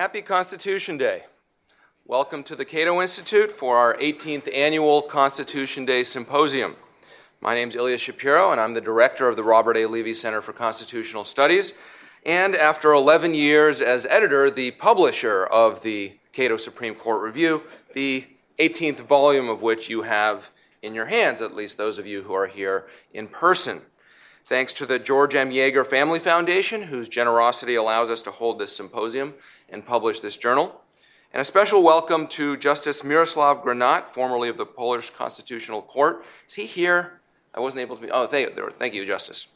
Happy Constitution Day. Welcome to the Cato Institute for our 18th annual Constitution Day Symposium. My name is Ilya Shapiro, and I'm the director of the Robert A. Levy Center for Constitutional Studies, and after 11 years as editor, the publisher of the Cato Supreme Court Review, the 18th volume of which you have in your hands, at least those of you who are here in person. Thanks to the George M. Yeager Family Foundation, whose generosity allows us to hold this symposium and publish this journal. And a special welcome to Justice Miroslav Granat, formerly of the Polish Constitutional Court. Is he here? I wasn't able to be. Oh, thank, thank you, Justice.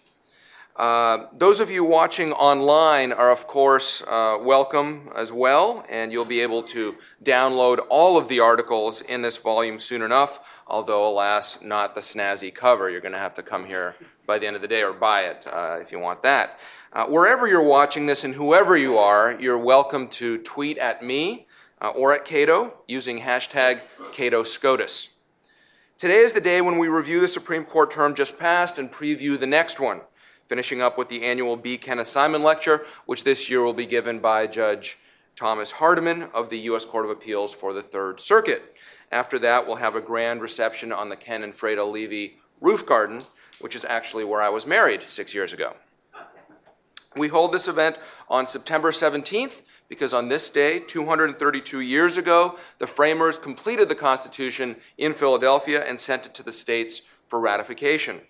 Uh, those of you watching online are, of course, uh, welcome as well, and you'll be able to download all of the articles in this volume soon enough, although, alas, not the snazzy cover. You're going to have to come here by the end of the day or buy it uh, if you want that. Uh, wherever you're watching this and whoever you are, you're welcome to tweet at me uh, or at Cato using hashtag CatoSCOTUS. Today is the day when we review the Supreme Court term just passed and preview the next one finishing up with the annual B. Kenneth Simon Lecture, which this year will be given by Judge Thomas Hardiman of the U.S. Court of Appeals for the Third Circuit. After that, we'll have a grand reception on the Ken and Freda Levy roof garden, which is actually where I was married six years ago. We hold this event on September 17th because on this day, 232 years ago, the framers completed the Constitution in Philadelphia and sent it to the states for ratification.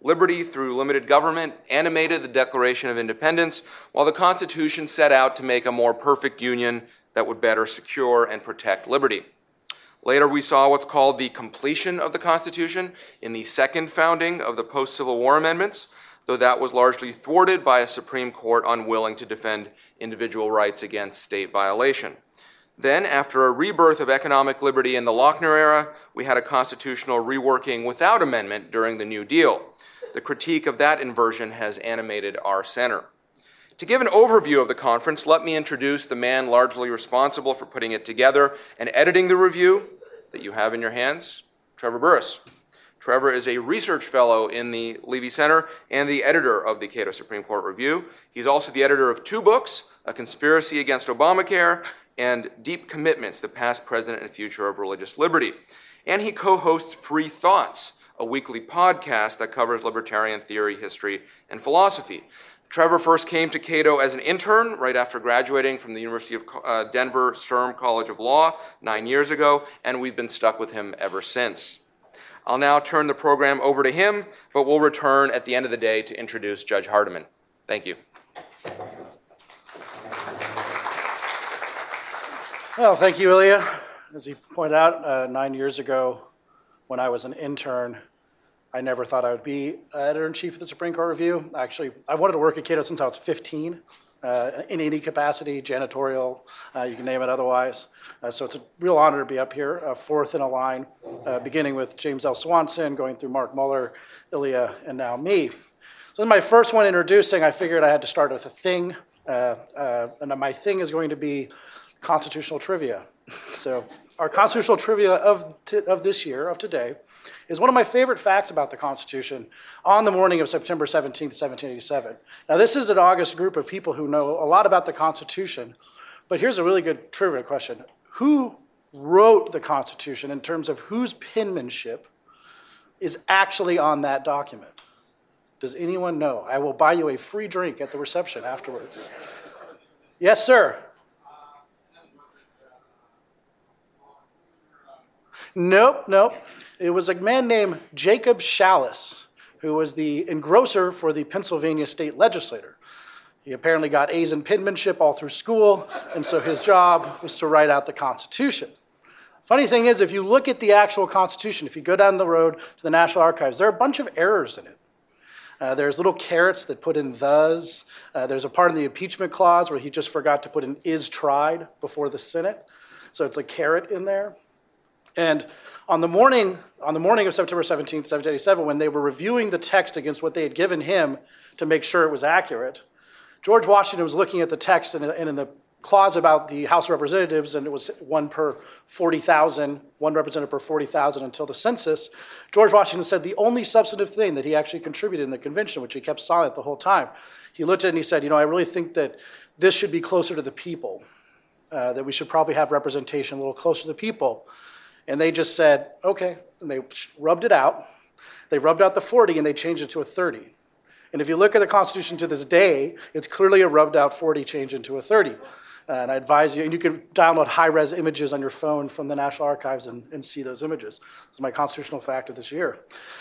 Liberty through limited government animated the Declaration of Independence, while the Constitution set out to make a more perfect union that would better secure and protect liberty. Later, we saw what's called the completion of the Constitution in the second founding of the post Civil War amendments, though that was largely thwarted by a Supreme Court unwilling to defend individual rights against state violation. Then, after a rebirth of economic liberty in the Lochner era, we had a constitutional reworking without amendment during the New Deal. The critique of that inversion has animated our center. To give an overview of the conference, let me introduce the man largely responsible for putting it together and editing the review that you have in your hands, Trevor Burrus. Trevor is a research fellow in the Levy Center and the editor of the Cato Supreme Court Review. He's also the editor of two books A Conspiracy Against Obamacare and Deep Commitments The Past, Present, and Future of Religious Liberty. And he co hosts Free Thoughts, a weekly podcast that covers libertarian theory, history, and philosophy. Trevor first came to Cato as an intern right after graduating from the University of uh, Denver Sturm College of Law nine years ago, and we've been stuck with him ever since. I'll now turn the program over to him, but we'll return at the end of the day to introduce Judge Hardiman. Thank you. Well, thank you, Ilya. As you pointed out, uh, nine years ago, when I was an intern, I never thought I would be editor in chief of the Supreme Court Review. Actually, I wanted to work at Cato since I was 15, uh, in any capacity, janitorial, uh, you can name it otherwise. Uh, so it's a real honor to be up here, uh, fourth in a line, uh, beginning with James L. Swanson, going through Mark Moller, Ilya, and now me. So in my first one introducing, I figured I had to start with a thing, uh, and my thing is going to be constitutional trivia. So our constitutional trivia of, of this year, of today, is one of my favorite facts about the Constitution on the morning of September 17th, 1787. Now, this is an august group of people who know a lot about the Constitution, but here's a really good trivia question Who wrote the Constitution in terms of whose penmanship is actually on that document? Does anyone know? I will buy you a free drink at the reception afterwards. Yes, sir. Nope, nope. It was a man named Jacob Shallus, who was the engrosser for the Pennsylvania state legislature. He apparently got A's in penmanship all through school, and so his job was to write out the Constitution. Funny thing is, if you look at the actual Constitution, if you go down the road to the National Archives, there are a bunch of errors in it. Uh, there's little carets that put in thes. Uh, there's a part in the impeachment clause where he just forgot to put an is tried before the Senate. So it's a caret in there. And on the morning, on the morning of September 17th, 1787, when they were reviewing the text against what they had given him to make sure it was accurate, George Washington was looking at the text and in the clause about the House of Representatives, and it was one per 40,000, one representative per 40,000 until the census. George Washington said the only substantive thing that he actually contributed in the convention, which he kept silent the whole time, he looked at it and he said, You know, I really think that this should be closer to the people. uh, that we should probably have representation a little closer to the people. And they just said, okay. And they rubbed it out. They rubbed out the 40 and they changed it to a 30. And if you look at the Constitution to this day, it's clearly a rubbed out 40 change into a 30. Uh, and I advise you, and you can download high res images on your phone from the National Archives and, and see those images. It's my constitutional fact of this year.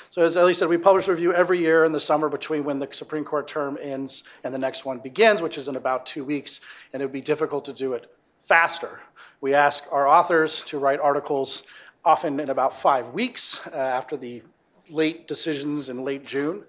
So, as Ilya said, we publish a review every year in the summer between when the Supreme Court term ends and the next one begins, which is in about two weeks. And it would be difficult to do it faster. We ask our authors to write articles often in about five weeks uh, after the late decisions in late June.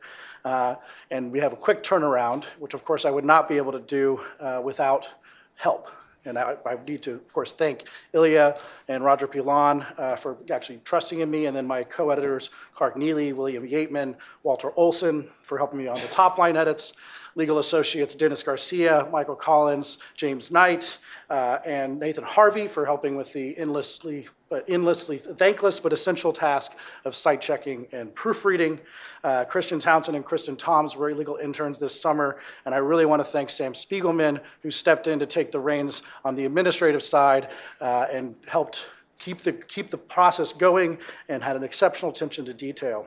Uh, and we have a quick turnaround, which of course I would not be able to do uh, without help. And I, I, need to, of course, thank Ilya and Roger Pilon uh, for actually trusting in me, and then my co-editors, Clark Neily, William Yeatman, Walter Olson, for helping me on the top line edits, legal associates Dennis Garcia, Michael Collins, James Knight, uh, and Nathan Harvey for helping with the endlessly, but endlessly thankless but essential task of cite checking and proofreading. Uh, Christian Townsend and Kristen Toms were legal interns this summer, and I really want to thank Sam Spiegelman, who stepped in to take the reins on the administrative side uh, and helped keep the, keep the process going and had an exceptional attention to detail.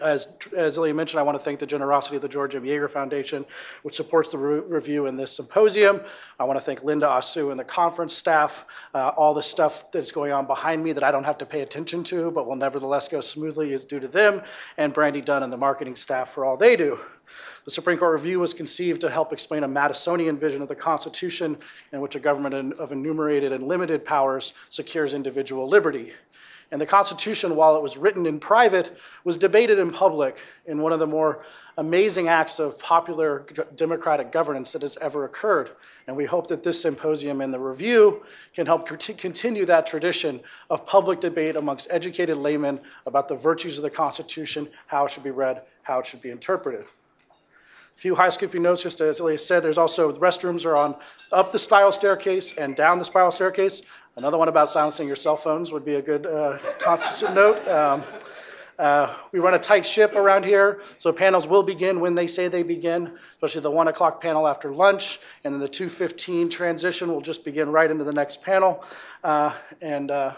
As, as Ilya mentioned, I want to thank the generosity of the George M. Yeager Foundation, which supports the re- review in this symposium. I want to thank Linda Asu and the conference staff, uh, all the stuff that's going on behind me that I don't have to pay attention to, but will nevertheless go smoothly is due to them, and Brandy Dunn and the marketing staff for all they do. The Supreme Court review was conceived to help explain a Madisonian vision of the Constitution in which a government of enumerated and limited powers secures individual liberty. And the Constitution, while it was written in private, was debated in public in one of the more amazing acts of popular democratic governance that has ever occurred. And we hope that this symposium and the review can help continue that tradition of public debate amongst educated laymen about the virtues of the Constitution, how it should be read, how it should be interpreted. A few housekeeping notes, just as Ilya said, there's also the restrooms are on up the spiral staircase and down the spiral staircase. Another one about silencing your cell phones would be a good uh, constant note. Um, uh, we run a tight ship around here, so panels will begin when they say they begin, especially the one o'clock panel after lunch, and then the 2:15 transition will just begin right into the next panel, uh, and uh,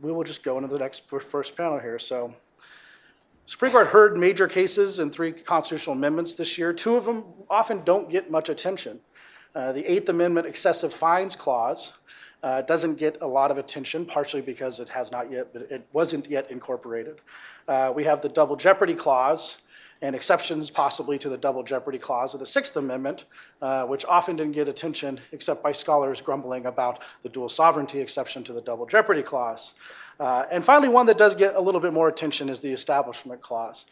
we will just go into the next first panel here. So, Supreme Court heard major cases in three constitutional amendments this year. Two of them often don't get much attention. Uh, the Eighth Amendment excessive fines clause uh, doesn't get a lot of attention, partially because it has not yet, it wasn't yet incorporated. Uh, we have the double jeopardy clause and exceptions possibly to the double jeopardy clause of the Sixth Amendment, uh, which often didn't get attention except by scholars grumbling about the dual sovereignty exception to the double jeopardy clause. Uh, and finally, one that does get a little bit more attention is the establishment clause.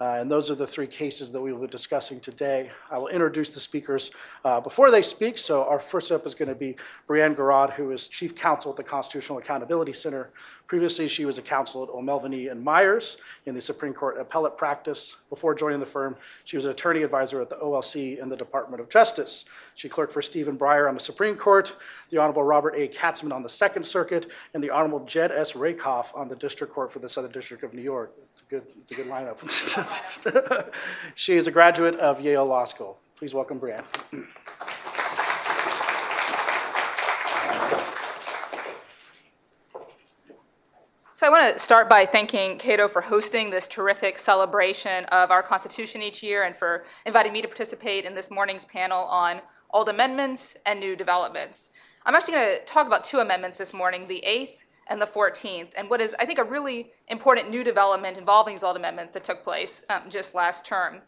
Uh, and those are the three cases that we will be discussing today. I will introduce the speakers uh, before they speak. So, our first up is going to be Brianne Gorod, who is Chief Counsel at the Constitutional Accountability Center. Previously, she was a counsel at O'Melveny and Myers in the Supreme Court appellate practice. Before joining the firm, she was an attorney advisor at the OLC in the Department of Justice. She clerked for Stephen Breyer on the Supreme Court, the Honorable Robert A. Katzmann on the Second Circuit, and the Honorable Jed S. Rakoff on the District Court for the Southern District of New York. It's a good, it's a good lineup. she is a graduate of Yale Law School. Please welcome Brianne. So I want to start by thanking Cato for hosting this terrific celebration of our Constitution each year and for inviting me to participate in this morning's panel on old amendments and new developments. I'm actually going to talk about two amendments this morning, the 8th and the 14th, and what is, I think, a really important new development involving these old amendments that took place um, just last term.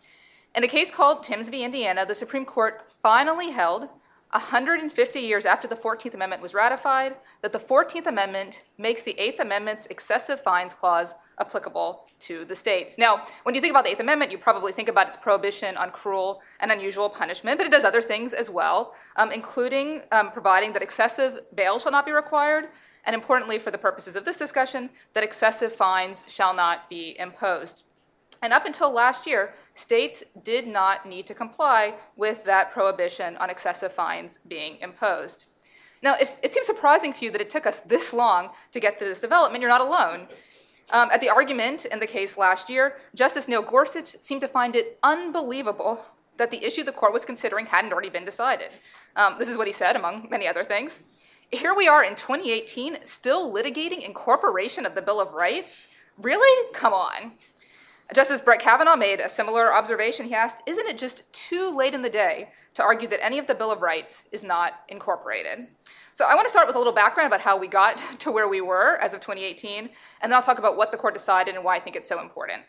In a case called Timbs v. Indiana, the Supreme Court finally held 150 years after the 14th Amendment was ratified, that the 14th Amendment makes the 8th Amendment's excessive fines clause applicable to the states. Now, when you think about the Eighth Amendment, you probably think about its prohibition on cruel and unusual punishment, but it does other things as well, um, including um, providing that excessive bail shall not be required, and importantly, for the purposes of this discussion, that excessive fines shall not be imposed. And up until last year, states did not need to comply with that prohibition on excessive fines being imposed. Now, if it seems surprising to you that it took us this long to get to this development, you're not alone. Um, at the argument in the case last year, Justice Neil Gorsuch seemed to find it unbelievable that the issue the court was considering hadn't already been decided. Um, this is what he said, among many other things. Here we are in 2018, still litigating incorporation of the Bill of Rights? Really? Come on. Justice Brett Kavanaugh made a similar observation. He asked, Isn't it just too late in the day to argue that any of the Bill of Rights is not incorporated? So I want to start with a little background about how we got to where we were as of 2018, and then I'll talk about what the court decided and why I think it's so important.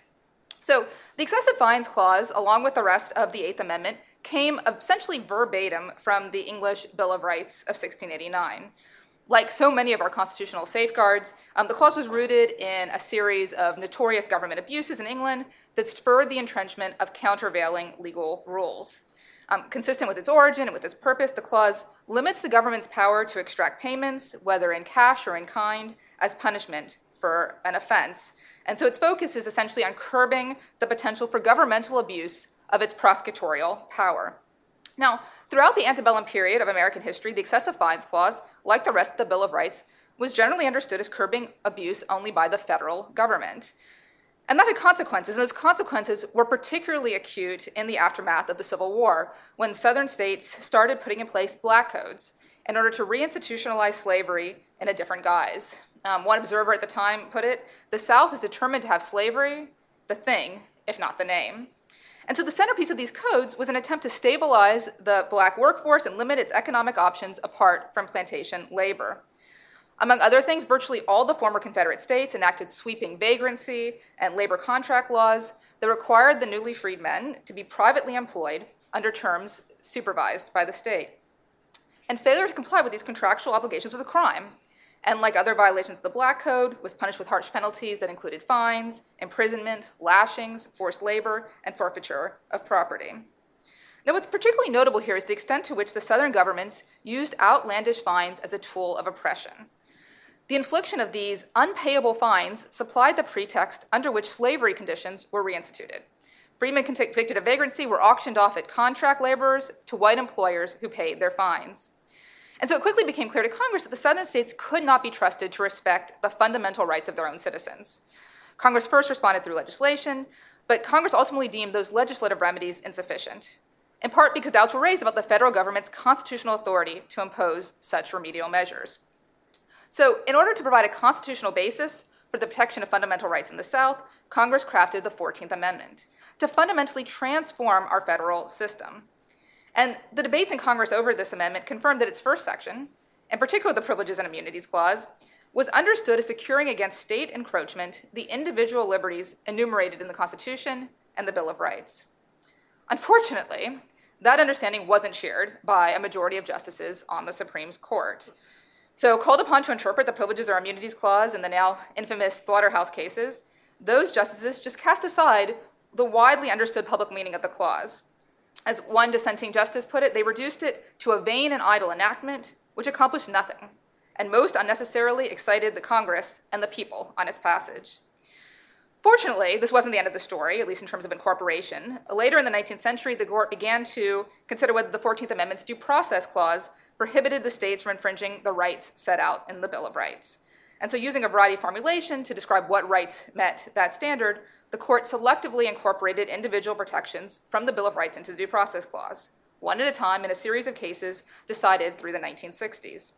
So the excessive fines clause, along with the rest of the Eighth Amendment, came essentially verbatim from the English Bill of Rights of 1689 like so many of our constitutional safeguards, um, the clause was rooted in a series of notorious government abuses in England that spurred the entrenchment of countervailing legal rules. Um, consistent with its origin and with its purpose, the clause limits the government's power to extract payments, whether in cash or in kind, as punishment for an offense. And so its focus is essentially on curbing the potential for governmental abuse of its prosecutorial power. Now, throughout the antebellum period of American history, the excessive fines clause, like the rest of the Bill of Rights, was generally understood as curbing abuse only by the federal government. And that had consequences, and those consequences were particularly acute in the aftermath of the Civil War, when Southern states started putting in place black codes in order to reinstitutionalize slavery in a different guise. Um, one observer at the time put it the South is determined to have slavery, the thing, if not the name. And so the centerpiece of these codes was an attempt to stabilize the black workforce and limit its economic options apart from plantation labor. Among other things, virtually all the former Confederate states enacted sweeping vagrancy and labor contract laws that required the newly freed men to be privately employed under terms supervised by the state. And failure to comply with these contractual obligations was a crime, and like other violations of the Black Code, was punished with harsh penalties that included fines, imprisonment, lashings, forced labor, and forfeiture of property. Now, what's particularly notable here is the extent to which the Southern governments used outlandish fines as a tool of oppression. The infliction of these unpayable fines supplied the pretext under which slavery conditions were reinstituted. Freedmen convicted of vagrancy were auctioned off at contract laborers to white employers who paid their fines. And so it quickly became clear to Congress that the Southern states could not be trusted to respect the fundamental rights of their own citizens. Congress first responded through legislation, but Congress ultimately deemed those legislative remedies insufficient, in part because doubts were raised about the federal government's constitutional authority to impose such remedial measures. So, in order to provide a constitutional basis for the protection of fundamental rights in the South, Congress crafted the 14th Amendment to fundamentally transform our federal system. And the debates in Congress over this amendment confirmed that its first section, in particular the Privileges and Immunities Clause, was understood as securing against state encroachment the individual liberties enumerated in the Constitution and the Bill of Rights. Unfortunately, that understanding wasn't shared by a majority of justices on the Supreme Court. So, called upon to interpret the Privileges or Immunities Clause in the now infamous slaughterhouse cases, those justices just cast aside the widely understood public meaning of the clause as one dissenting justice put it, they reduced it to a vain and idle enactment which accomplished nothing, and most unnecessarily excited the Congress and the people on its passage. Fortunately, this wasn't the end of the story, at least in terms of incorporation. Later in the 19th century, the court began to consider whether the 14th Amendment's due process clause prohibited the states from infringing the rights set out in the Bill of Rights. And so, using a variety of formulation to describe what rights met that standard, the court selectively incorporated individual protections from the Bill of Rights into the Due Process Clause, one at a time in a series of cases decided through the 1960s.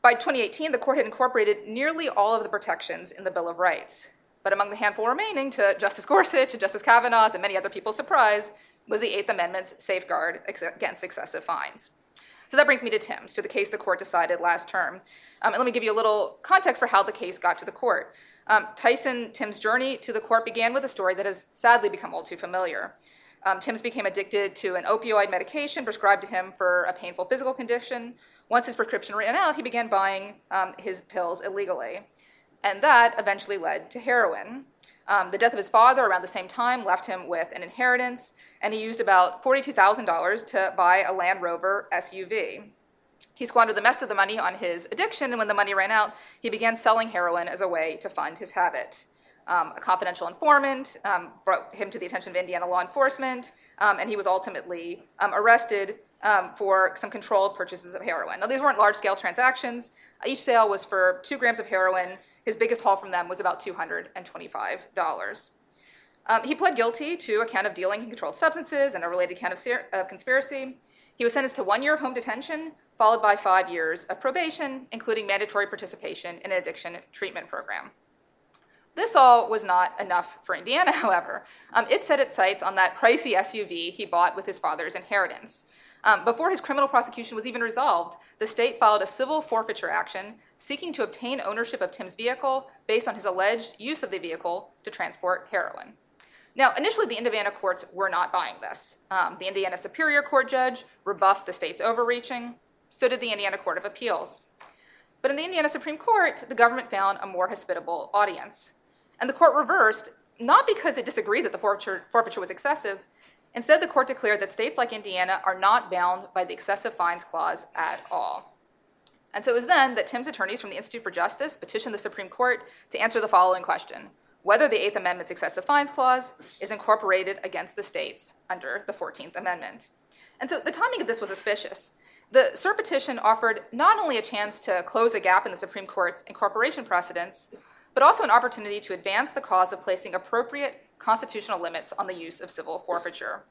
By 2018, the court had incorporated nearly all of the protections in the Bill of Rights. But among the handful remaining, to Justice Gorsuch and Justice Kavanaugh's and many other people's surprise, was the Eighth Amendment's safeguard against excessive fines. So that brings me to Timbs, to the case the court decided last term. Um, and let me give you a little context for how the case got to the court. Um, Tyson Timbs' journey to the court began with a story that has sadly become all too familiar. Um, became addicted to an opioid medication prescribed to him for a painful physical condition. Once his prescription ran out, he began buying um, his pills illegally. And that eventually led to heroin. Um, the death of his father around the same time left him with an inheritance, and he used about $42,000 to buy a Land Rover SUV. He squandered the rest of the money on his addiction, and when the money ran out, he began selling heroin as a way to fund his habit. Um, a confidential informant um, brought him to the attention of Indiana law enforcement, um, and he was ultimately um, arrested um, for some controlled purchases of heroin. Now, these weren't large scale transactions. Each sale was for two grams of heroin his biggest haul from them was about $225. Um, he pled guilty to a count of dealing in controlled substances and a related count of, conspiracy. He was sentenced to one year of home detention, followed by five years of probation, including mandatory participation in an addiction treatment program. This all was not enough for Indiana, however. Um, it set its sights on that pricey SUV he bought with his father's inheritance. Um, before his criminal prosecution was even resolved, the state filed a civil forfeiture action seeking to obtain ownership of Timbs' vehicle based on his alleged use of the vehicle to transport heroin. Now, initially, the Indiana courts were not buying this. Um, the Indiana Superior Court judge rebuffed the state's overreaching. So did the Indiana Court of Appeals. But in the Indiana Supreme Court, the government found a more hospitable audience. And the court reversed, not because it disagreed that the forfeiture, forfeiture was excessive, Instead, the court declared that states like Indiana are not bound by the excessive fines clause at all. And so it was then that Timbs' attorneys from the Institute for Justice petitioned the Supreme Court to answer the following question whether the Eighth Amendment's excessive fines clause is incorporated against the states under the 14th Amendment. And so the timing of this was auspicious. The cert petition offered not only a chance to close a gap in the Supreme Court's incorporation precedents, but also an opportunity to advance the cause of placing appropriate constitutional limits on the use of civil forfeiture.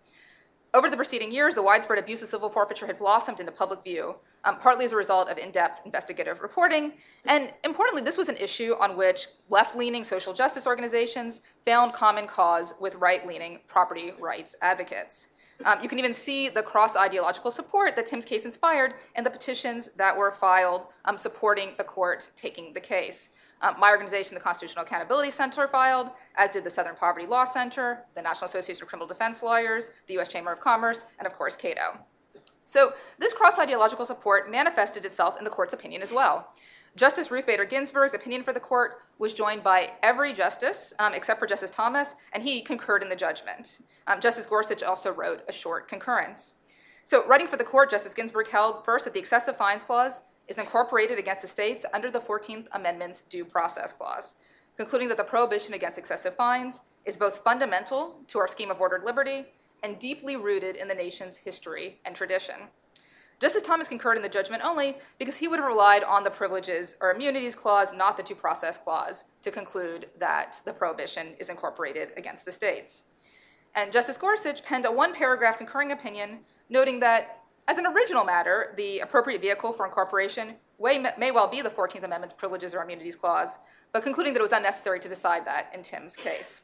Over the preceding years, the widespread abuse of civil forfeiture had blossomed into public view, um, partly as a result of in depth investigative reporting. And importantly, this was an issue on which left leaning social justice organizations found common cause with right leaning property rights advocates. Um, you can even see the cross ideological support that Timbs' case inspired in the petitions that were filed um, supporting the court taking the case. Um, my organization, the Constitutional Accountability Center, filed, as did the Southern Poverty Law Center, the National Association of Criminal Defense Lawyers, the U.S. Chamber of Commerce, and of course, Cato. So, this cross ideological support manifested itself in the court's opinion as well. Justice Ruth Bader Ginsburg's opinion for the court was joined by every justice um, except for Justice Thomas, and he concurred in the judgment. Um, justice Gorsuch also wrote a short concurrence. So, writing for the court, Justice Ginsburg held first that the excessive fines clause is incorporated against the states under the 14th Amendment's Due Process Clause, concluding that the prohibition against excessive fines is both fundamental to our scheme of ordered liberty and deeply rooted in the nation's history and tradition. Justice Thomas concurred in the judgment only because he would have relied on the Privileges or Immunities Clause, not the Due Process Clause, to conclude that the prohibition is incorporated against the states. And Justice Gorsuch penned a one paragraph concurring opinion noting that as an original matter, the appropriate vehicle for incorporation may well be the 14th Amendment's Privileges or Immunities Clause, but concluding that it was unnecessary to decide that in Timbs' case.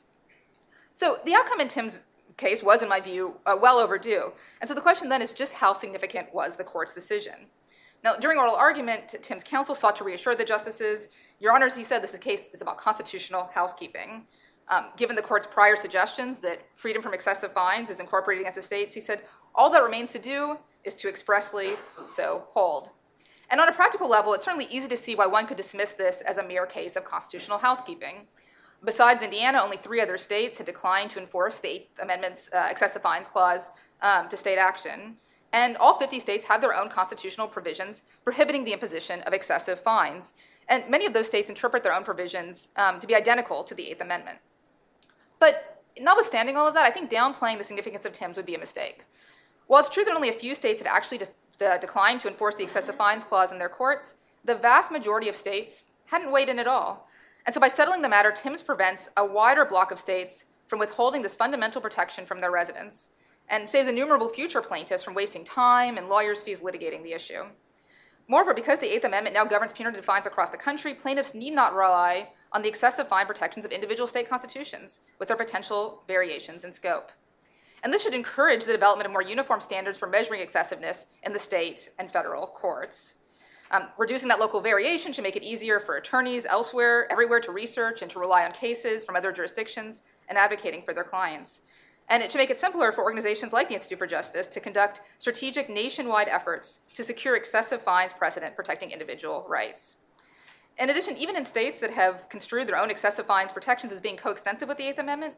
So the outcome in Timbs' case was, in my view, uh, well overdue. And so the question then is just how significant was the court's decision? Now, during oral argument, Timbs' counsel sought to reassure the justices. Your Honors, he said this case is about constitutional housekeeping. Um, given the court's prior suggestions that freedom from excessive fines is incorporated against the states, he said all that remains to do is to expressly so hold. And on a practical level, it's certainly easy to see why one could dismiss this as a mere case of constitutional housekeeping. Besides Indiana, only three other states had declined to enforce the Eighth Amendment's uh, excessive fines clause um, to state action. And all 50 states had their own constitutional provisions prohibiting the imposition of excessive fines. And many of those states interpret their own provisions um, to be identical to the Eighth Amendment. But notwithstanding all of that, I think downplaying the significance of Timbs would be a mistake. While it's true that only a few states had actually de- de- declined to enforce the excessive fines clause in their courts, the vast majority of states hadn't weighed in at all. And so by settling the matter, Timbs prevents a wider block of states from withholding this fundamental protection from their residents and saves innumerable future plaintiffs from wasting time and lawyers' fees litigating the issue. Moreover, because the Eighth Amendment now governs punitive fines across the country, plaintiffs need not rely on the excessive fine protections of individual state constitutions with their potential variations in scope. And this should encourage the development of more uniform standards for measuring excessiveness in the state and federal courts. Um, reducing that local variation should make it easier for attorneys elsewhere, everywhere to research and to rely on cases from other jurisdictions and advocating for their clients. And it should make it simpler for organizations like the Institute for Justice to conduct strategic nationwide efforts to secure excessive fines precedent protecting individual rights. In addition, even in states that have construed their own excessive fines protections as being coextensive with the Eighth Amendment,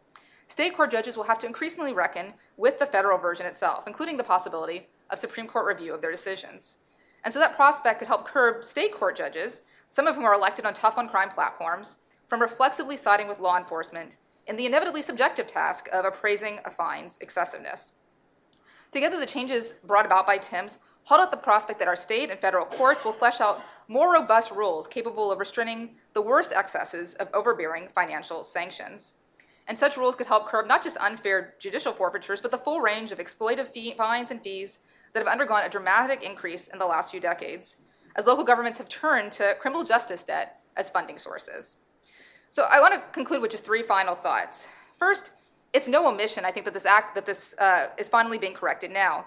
state court judges will have to increasingly reckon with the federal version itself, including the possibility of Supreme Court review of their decisions. And so that prospect could help curb state court judges, some of whom are elected on tough on crime platforms, from reflexively siding with law enforcement in the inevitably subjective task of appraising a fine's excessiveness. Together, the changes brought about by Timbs hold out the prospect that our state and federal courts will flesh out more robust rules capable of restraining the worst excesses of overbearing financial sanctions. And such rules could help curb not just unfair judicial forfeitures, but the full range of exploitive fee, fines and fees that have undergone a dramatic increase in the last few decades, as local governments have turned to criminal justice debt as funding sources. So I want to conclude with just three final thoughts. First, it's no omission, I think, that this act that this uh, is finally being corrected now.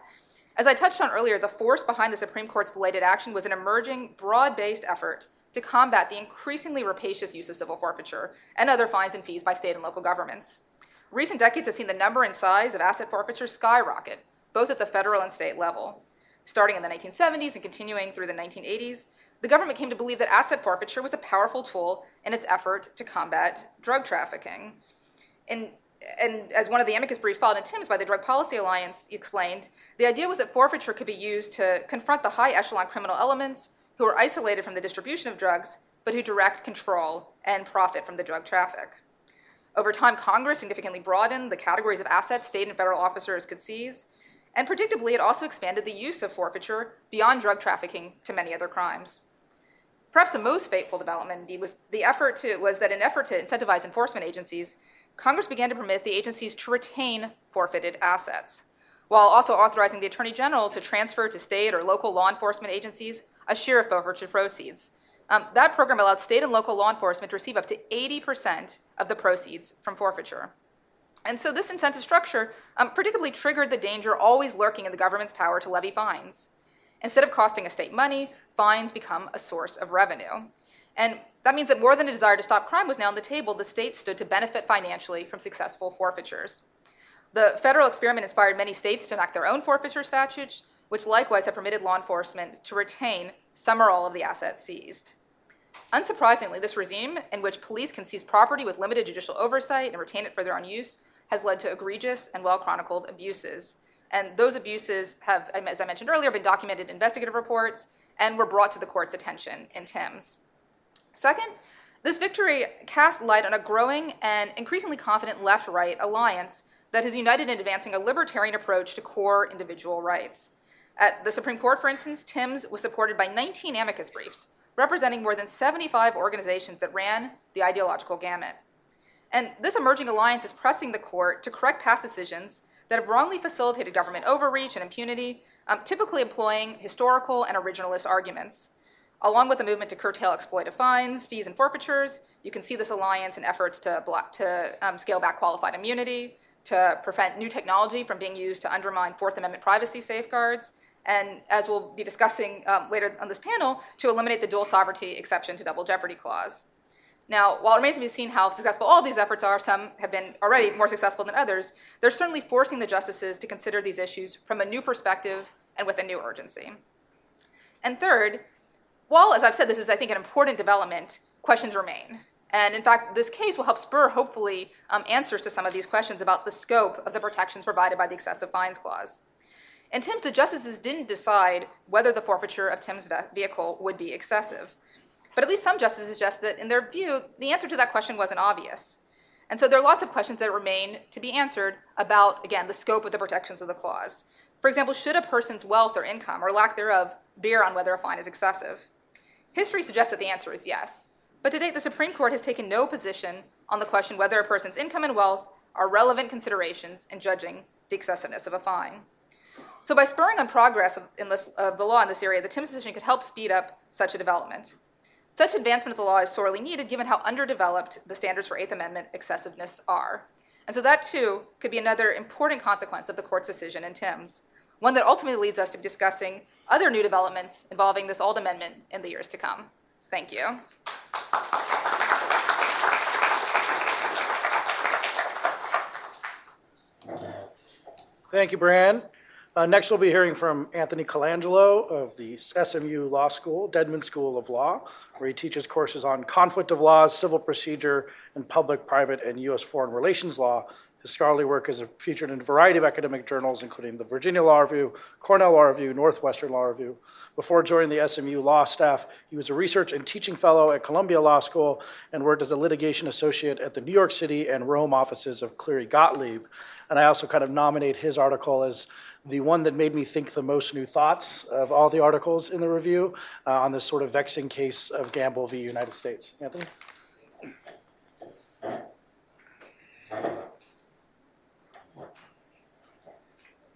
As I touched on earlier, the force behind the Supreme Court's belated action was an emerging, broad-based effort to combat the increasingly rapacious use of civil forfeiture and other fines and fees by state and local governments. Recent decades have seen the number and size of asset forfeiture skyrocket, both at the federal and state level. Starting in the 1970s and continuing through the 1980s, the government came to believe that asset forfeiture was a powerful tool in its effort to combat drug trafficking. And, and as one of the amicus briefs filed in Timbs by the Drug Policy Alliance explained, the idea was that forfeiture could be used to confront the high echelon criminal elements who are isolated from the distribution of drugs, but who direct control and profit from the drug traffic. Over time, Congress significantly broadened the categories of assets state and federal officers could seize, and predictably, it also expanded the use of forfeiture beyond drug trafficking to many other crimes. Perhaps the most fateful development, indeed, was the effort to was that in an effort to incentivize enforcement agencies, Congress began to permit the agencies to retain forfeited assets, while also authorizing the Attorney General to transfer to state or local law enforcement agencies a share of forfeiture proceeds. Um, that program allowed state and local law enforcement to receive up to 80% of the proceeds from forfeiture. And so this incentive structure um, predictably triggered the danger always lurking in the government's power to levy fines. Instead of costing a state money, fines become a source of revenue. And that means that more than a desire to stop crime was now on the table, the state stood to benefit financially from successful forfeitures. The federal experiment inspired many states to enact their own forfeiture statutes, which likewise have permitted law enforcement to retain some or all of the assets seized. Unsurprisingly, this regime, in which police can seize property with limited judicial oversight and retain it for their own use, has led to egregious and well chronicled abuses. And those abuses have, um, as I mentioned earlier, been documented in investigative reports and were brought to the court's attention in Timbs. Second, this victory cast light on a growing and increasingly confident left right alliance that has united in advancing a libertarian approach to core individual rights. At the Supreme Court, for instance, Timbs was supported by 19 amicus briefs, representing more than 75 organizations that ran the ideological gamut. And this emerging alliance is pressing the court to correct past decisions that have wrongly facilitated government overreach and impunity, um, typically employing historical and originalist arguments. Along with the movement to curtail exploitive fines, fees, and forfeitures, you can see this alliance in efforts to, block, to um, scale back qualified immunity, to prevent new technology from being used to undermine Fourth Amendment privacy safeguards, and as we'll be discussing um, later on this panel, to eliminate the dual sovereignty exception to double jeopardy clause. Now, while it remains to be seen how successful all these efforts are, some have been already more successful than others, they're certainly forcing the justices to consider these issues from a new perspective and with a new urgency. And third, while, as I've said, this is, I think, an important development, questions remain. And in fact, this case will help spur, hopefully, um, answers to some of these questions about the scope of the protections provided by the excessive fines clause. In Timbs, the justices didn't decide whether the forfeiture of Timbs' vehicle would be excessive. But at least some justices suggest that, in their view, the answer to that question wasn't obvious. And so there are lots of questions that remain to be answered about, again, the scope of the protections of the clause. For example, should a person's wealth or income or lack thereof bear on whether a fine is excessive? History suggests that the answer is yes. But to date, the Supreme Court has taken no position on the question whether a person's income and wealth are relevant considerations in judging the excessiveness of a fine. So, by spurring on progress of, this, of the law in this area, the Timbs decision could help speed up such a development. Such advancement of the law is sorely needed given how underdeveloped the standards for Eighth Amendment excessiveness are. And so that too could be another important consequence of the court's decision in Timbs, one that ultimately leads us to discussing other new developments involving this old amendment in the years to come. Thank you. Thank you, Bran. Uh, next, we'll be hearing from Anthony Colangelo of the SMU Law School, Dedman School of Law, where he teaches courses on conflict of laws, civil procedure, and public, private, and U.S. foreign relations law. His scholarly work is featured in a variety of academic journals, including the Virginia Law Review, Cornell Law Review, Northwestern Law Review. Before joining the SMU law staff, he was a research and teaching fellow at Columbia Law School and worked as a litigation associate at the New York City and Rome offices of Cleary Gottlieb. And I also kind of nominate his article as the one that made me think the most new thoughts of all the articles in the review uh, on this sort of vexing case of Gamble v. United States. Anthony?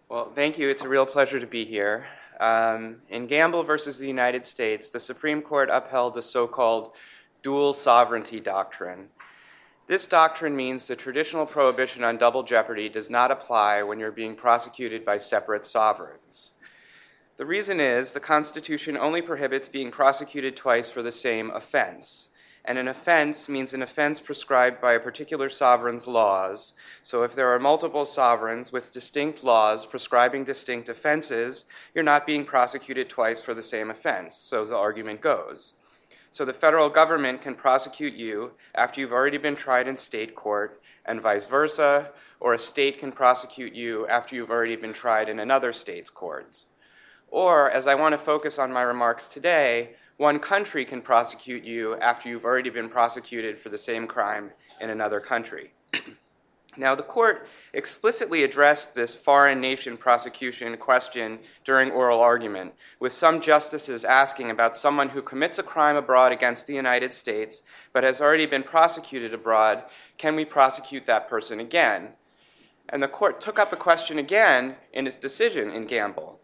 Well, thank you. It's a real pleasure to be here. Um, in Gamble versus the United States, the Supreme Court upheld the so called dual sovereignty doctrine. This doctrine means the traditional prohibition on double jeopardy does not apply when you're being prosecuted by separate sovereigns. The reason is the Constitution only prohibits being prosecuted twice for the same offense and an offense means an offense prescribed by a particular sovereign's laws. So if there are multiple sovereigns with distinct laws prescribing distinct offenses, you're not being prosecuted twice for the same offense, so the argument goes. So the federal government can prosecute you after you've already been tried in state court, and vice versa, or a state can prosecute you after you've already been tried in another state's courts. Or, as I want to focus on my remarks today, one country can prosecute you after you've already been prosecuted for the same crime in another country. now, the court explicitly addressed this foreign nation prosecution question during oral argument, with some justices asking about someone who commits a crime abroad against the United States but has already been prosecuted abroad can we prosecute that person again? And the court took up the question again in its decision in Gamble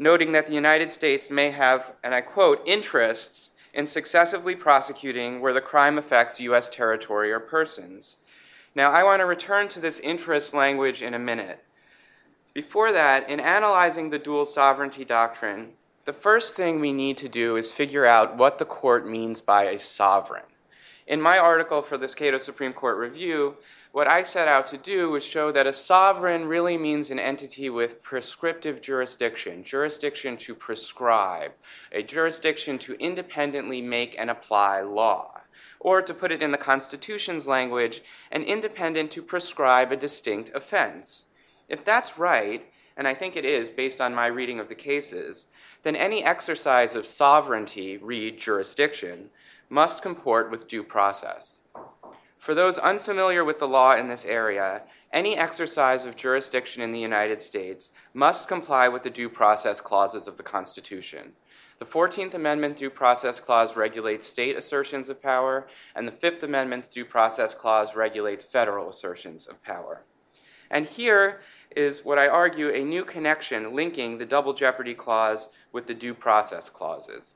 noting that the United States may have, and I quote, interests in successively prosecuting where the crime affects U.S. territory or persons. Now, I want to return to this interest language in a minute. Before that, in analyzing the dual sovereignty doctrine, the first thing we need to do is figure out what the court means by a sovereign. In my article for this Cato Supreme Court Review, what I set out to do was show that a sovereign really means an entity with prescriptive jurisdiction, jurisdiction to prescribe, a jurisdiction to independently make and apply law. Or to put it in the Constitution's language, an independent to prescribe a distinct offense. If that's right, and I think it is based on my reading of the cases, then any exercise of sovereignty, read jurisdiction, must comport with due process. For those unfamiliar with the law in this area, any exercise of jurisdiction in the United States must comply with the due process clauses of the Constitution. The 14th Amendment Due Process Clause regulates state assertions of power, and the Fifth Amendment Due Process Clause regulates federal assertions of power. And here is what I argue a new connection linking the Double Jeopardy Clause with the Due Process Clauses.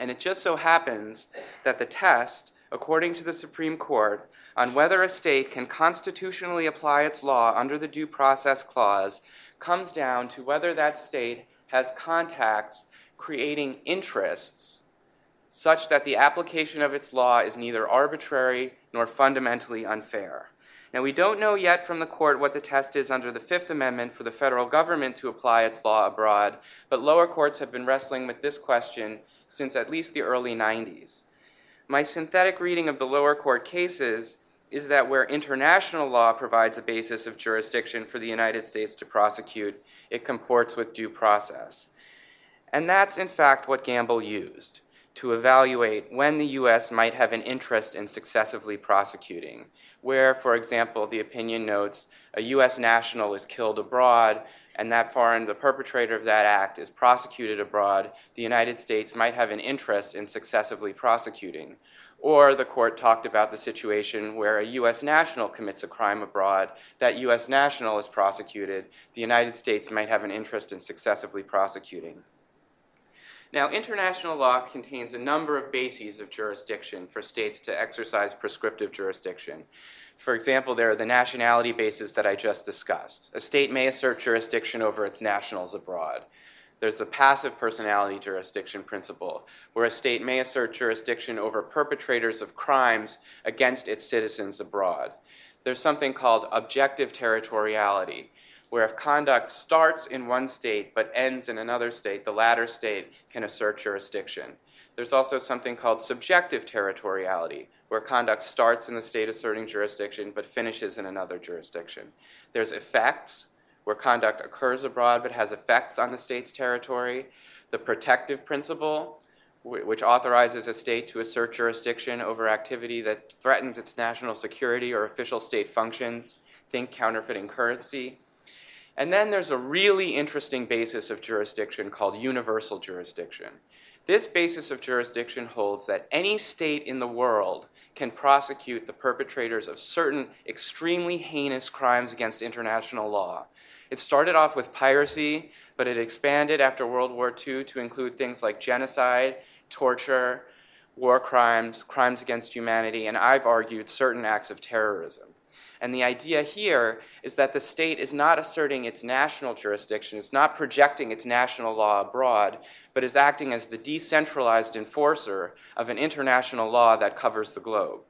And it just so happens that the test according to the Supreme Court, on whether a state can constitutionally apply its law under the Due Process Clause comes down to whether that state has contacts creating interests such that the application of its law is neither arbitrary nor fundamentally unfair. Now, we don't know yet from the court what the test is under the Fifth Amendment for the federal government to apply its law abroad, but lower courts have been wrestling with this question since at least the early 90s. My synthetic reading of the lower court cases is that where international law provides a basis of jurisdiction for the United States to prosecute, it comports with due process. And that's in fact what Gamble used to evaluate when the U.S. might have an interest in successively prosecuting, where, for example, the opinion notes a U.S. national is killed abroad and that foreign, the perpetrator of that act, is prosecuted abroad, the United States might have an interest in successively prosecuting. Or the court talked about the situation where a U.S. national commits a crime abroad, that U.S. national is prosecuted, the United States might have an interest in successively prosecuting. Now, international law contains a number of bases of jurisdiction for states to exercise prescriptive jurisdiction. For example, there are the nationality bases that I just discussed. A state may assert jurisdiction over its nationals abroad. There's the passive personality jurisdiction principle, where a state may assert jurisdiction over perpetrators of crimes against its citizens abroad. There's something called objective territoriality, where if conduct starts in one state but ends in another state, the latter state can assert jurisdiction. There's also something called subjective territoriality, where conduct starts in the state asserting jurisdiction but finishes in another jurisdiction. There's effects, where conduct occurs abroad but has effects on the state's territory. The protective principle, which authorizes a state to assert jurisdiction over activity that threatens its national security or official state functions. Think counterfeiting currency. And then there's a really interesting basis of jurisdiction called universal jurisdiction. This basis of jurisdiction holds that any state in the world can prosecute the perpetrators of certain extremely heinous crimes against international law. It started off with piracy, but it expanded after World War II to include things like genocide, torture, war crimes, crimes against humanity, and I've argued certain acts of terrorism. And the idea here is that the state is not asserting its national jurisdiction, it's not projecting its national law abroad, but is acting as the decentralized enforcer of an international law that covers the globe.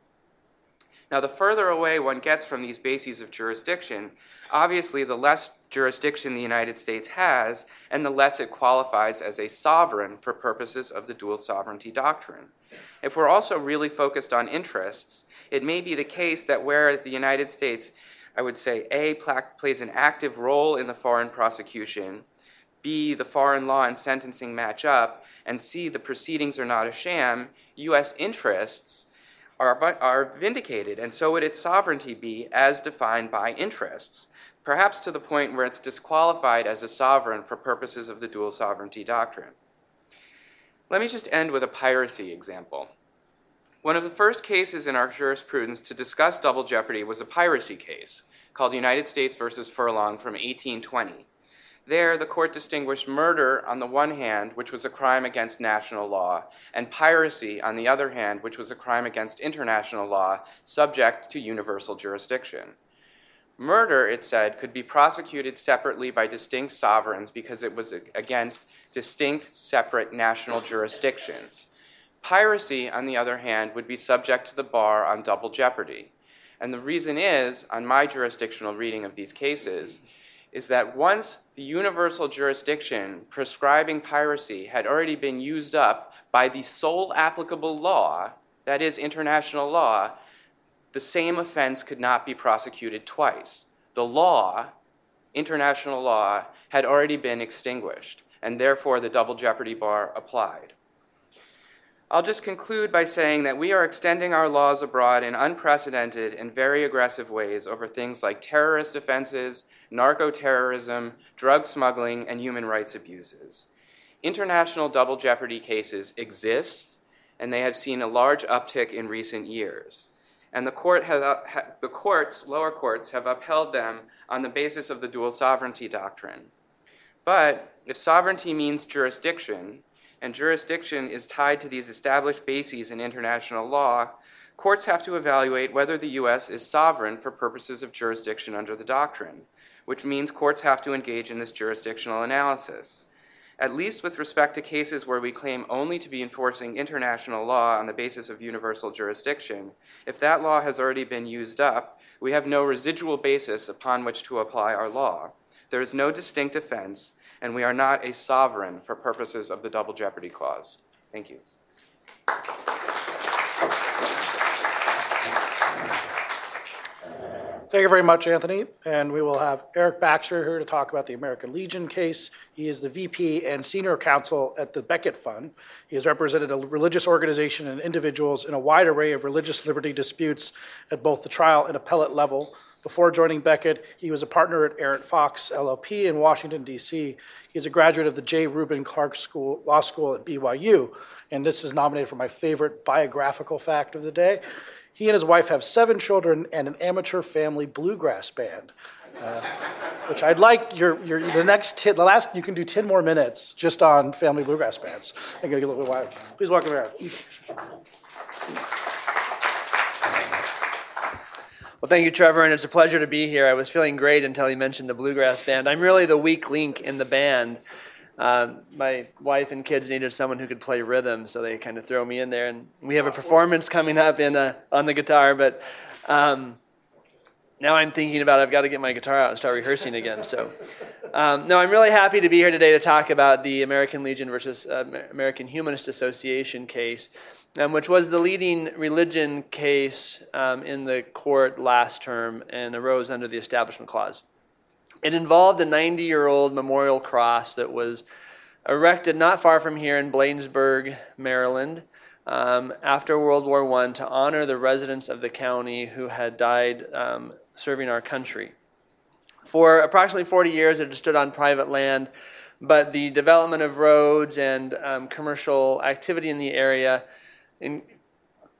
Now, the further away one gets from these bases of jurisdiction, obviously the less jurisdiction the United States has, and the less it qualifies as a sovereign for purposes of the dual sovereignty doctrine. If we're also really focused on interests, it may be the case that where the United States, I would say, A, plays an active role in the foreign prosecution, B, the foreign law and sentencing match up, and C, the proceedings are not a sham, U.S. interests are, are vindicated, and so would its sovereignty be as defined by interests, perhaps to the point where it's disqualified as a sovereign for purposes of the dual sovereignty doctrine. Let me just end with a piracy example. One of the first cases in our jurisprudence to discuss double jeopardy was a piracy case called United States versus Furlong from 1820. There, the court distinguished murder on the one hand, which was a crime against national law, and piracy on the other hand, which was a crime against international law, subject to universal jurisdiction. Murder, it said, could be prosecuted separately by distinct sovereigns because it was against distinct, separate national jurisdictions. Piracy, on the other hand, would be subject to the bar on double jeopardy. And the reason is, on my jurisdictional reading of these cases, is that once the universal jurisdiction prescribing piracy had already been used up by the sole applicable law, that is, international law, the same offense could not be prosecuted twice. The law, international law, had already been extinguished, and therefore the double jeopardy bar applied. I'll just conclude by saying that we are extending our laws abroad in unprecedented and very aggressive ways over things like terrorist offenses, narco terrorism, drug smuggling, and human rights abuses. International double jeopardy cases exist, and they have seen a large uptick in recent years. And the, court has, ha, the courts, lower courts, have upheld them on the basis of the dual sovereignty doctrine. But if sovereignty means jurisdiction, and jurisdiction is tied to these established bases in international law, courts have to evaluate whether the U.S. is sovereign for purposes of jurisdiction under the doctrine, which means courts have to engage in this jurisdictional analysis. At least with respect to cases where we claim only to be enforcing international law on the basis of universal jurisdiction, if that law has already been used up, we have no residual basis upon which to apply our law. There is no distinct offense, and we are not a sovereign for purposes of the Double Jeopardy Clause. Thank you. Thank you very much, Anthony. And we will have Eric Baxter here to talk about the American Legion case. He is the VP and senior counsel at the Becket Fund. He has represented a religious organization and individuals in a wide array of religious liberty disputes at both the trial and appellate level. Before joining Becket, he was a partner at Arent Fox LLP in Washington, D.C. He is a graduate of the J. Reuben Clark School, Law School at BYU, and this is nominated for my favorite biographical fact of the day. He and his wife have seven children and an amateur family bluegrass band. Uh, which I'd like your, your the next ten, the last you can do ten more minutes just on family bluegrass bands. I'm gonna get a little bit wild. Please welcome Eric. Well, thank you, Trevor, and it's a pleasure to be here. I was feeling great until you mentioned the bluegrass band. I'm really the weak link in the band. Uh, my wife and kids needed someone who could play rhythm, so they kind of throw me in there. And we have a performance coming up in a, on the guitar, but um, now I'm thinking about I've got to get my guitar out and start rehearsing again. So, um, no, I'm really happy to be here today to talk about the American Legion versus uh, American Humanist Association case um, which was the leading religion case um, in the court last term and arose under the Establishment Clause. It involved a 90 year old memorial cross that was erected not far from here in Bladensburg, Maryland, um, after World War I to honor the residents of the county who had died um, serving our country. For approximately 40 years, it stood on private land, but the development of roads and um, commercial activity in the area in,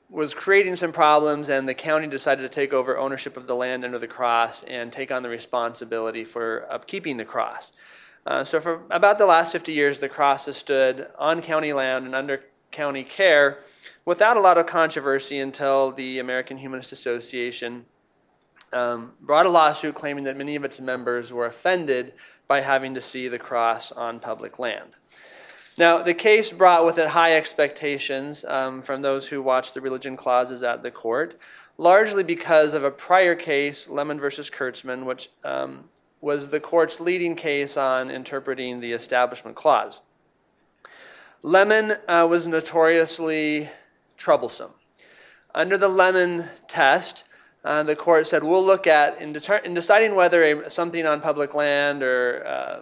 was creating some problems, and the county decided to take over ownership of the land under the cross and take on the responsibility for upkeeping the cross. Uh, so, for about the last 50 years, the cross has stood on county land and under county care without a lot of controversy until the American Humanist Association um, brought a lawsuit claiming that many of its members were offended by having to see the cross on public land. Now, the case brought with it high expectations um, from those who watched the religion clauses at the court, largely because of a prior case, Lemon versus Kurtzman, which um, was the court's leading case on interpreting the Establishment Clause. Lemon uh, was notoriously troublesome. Under the Lemon test, uh, the court said we'll look at in, deter- in deciding whether a, something on public land or uh,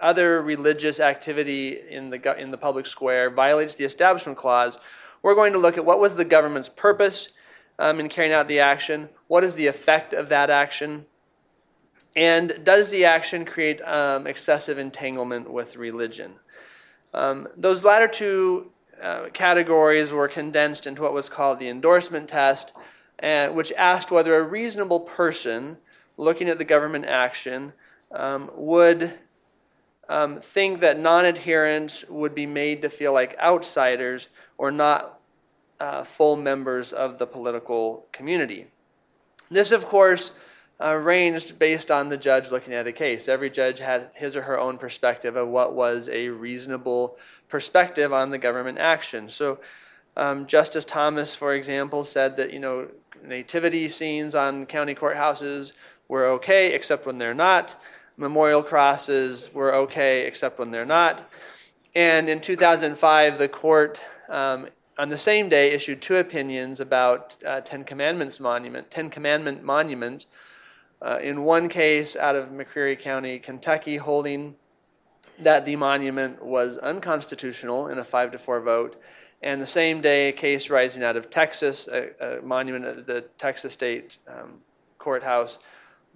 other religious activity in the in the public square violates the Establishment Clause. We're going to look at what was the government's purpose um, in carrying out the action, what is the effect of that action, and does the action create um, excessive entanglement with religion. Um, those latter two uh, categories were condensed into what was called the endorsement test uh, which asked whether a reasonable person looking at the government action um, would um, think that non adherents would be made to feel like outsiders or not uh, full members of the political community. This, of course, uh, ranged based on the judge looking at a case. Every judge had his or her own perspective of what was a reasonable perspective on the government action. So, um, Justice Thomas, for example, said that you know nativity scenes on county courthouses were okay, except when they're not. Memorial crosses were okay, except when they're not. And in 2005, the court, um, on the same day, issued two opinions about uh, Ten Commandments monument, Ten Commandment monuments. Uh, in one case, out of McCreary County, Kentucky, holding that the monument was unconstitutional in a five to four vote, and the same day, a case rising out of Texas, a, a monument at the Texas State um, Courthouse,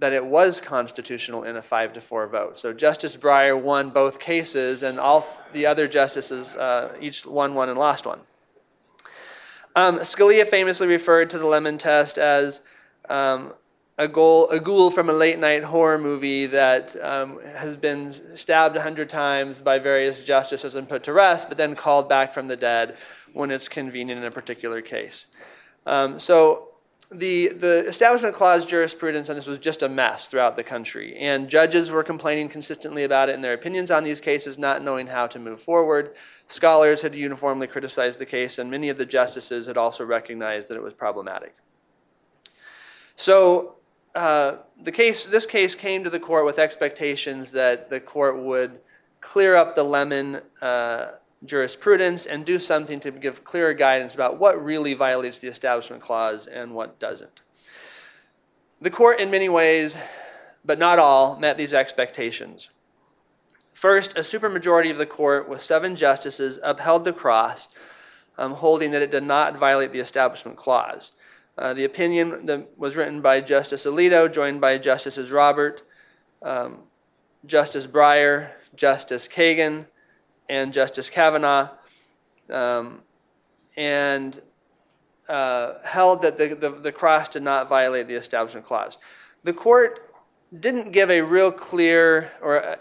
that it was constitutional in a five to four vote. So Justice Breyer won both cases, and all the other justices uh, each won one and lost one. Um, Scalia famously referred to the Lemon Test as um, a, goal, a ghoul from a late night horror movie that um, has been stabbed a hundred times by various justices and put to rest, but then called back from the dead when it's convenient in a particular case. Um, so the, the Establishment Clause jurisprudence on this was just a mess throughout the country, and judges were complaining consistently about it in their opinions on these cases, not knowing how to move forward. Scholars had uniformly criticized the case, and many of the justices had also recognized that it was problematic. So uh, the case, this case came to the court with expectations that the court would clear up the lemon uh, jurisprudence and do something to give clearer guidance about what really violates the Establishment Clause and what doesn't. The court, in many ways, but not all, met these expectations. First, a supermajority of the court, with seven justices, upheld the cross, um, holding that it did not violate the Establishment Clause. Uh, the opinion that was written by Justice Alito, joined by Justices Robert, um, Justice Breyer, Justice Kagan, and Justice Kavanaugh, um, and uh, held that the, the, the cross did not violate the Establishment Clause. The court didn't give a real clear or uh,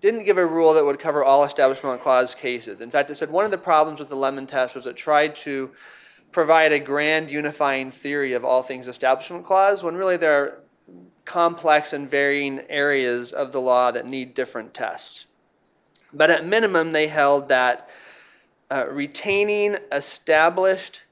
didn't give a rule that would cover all Establishment Clause cases. In fact, it said one of the problems with the Lemon test was it tried to provide a grand unifying theory of all things Establishment Clause when really there are complex and varying areas of the law that need different tests. But at minimum, they held that uh, retaining established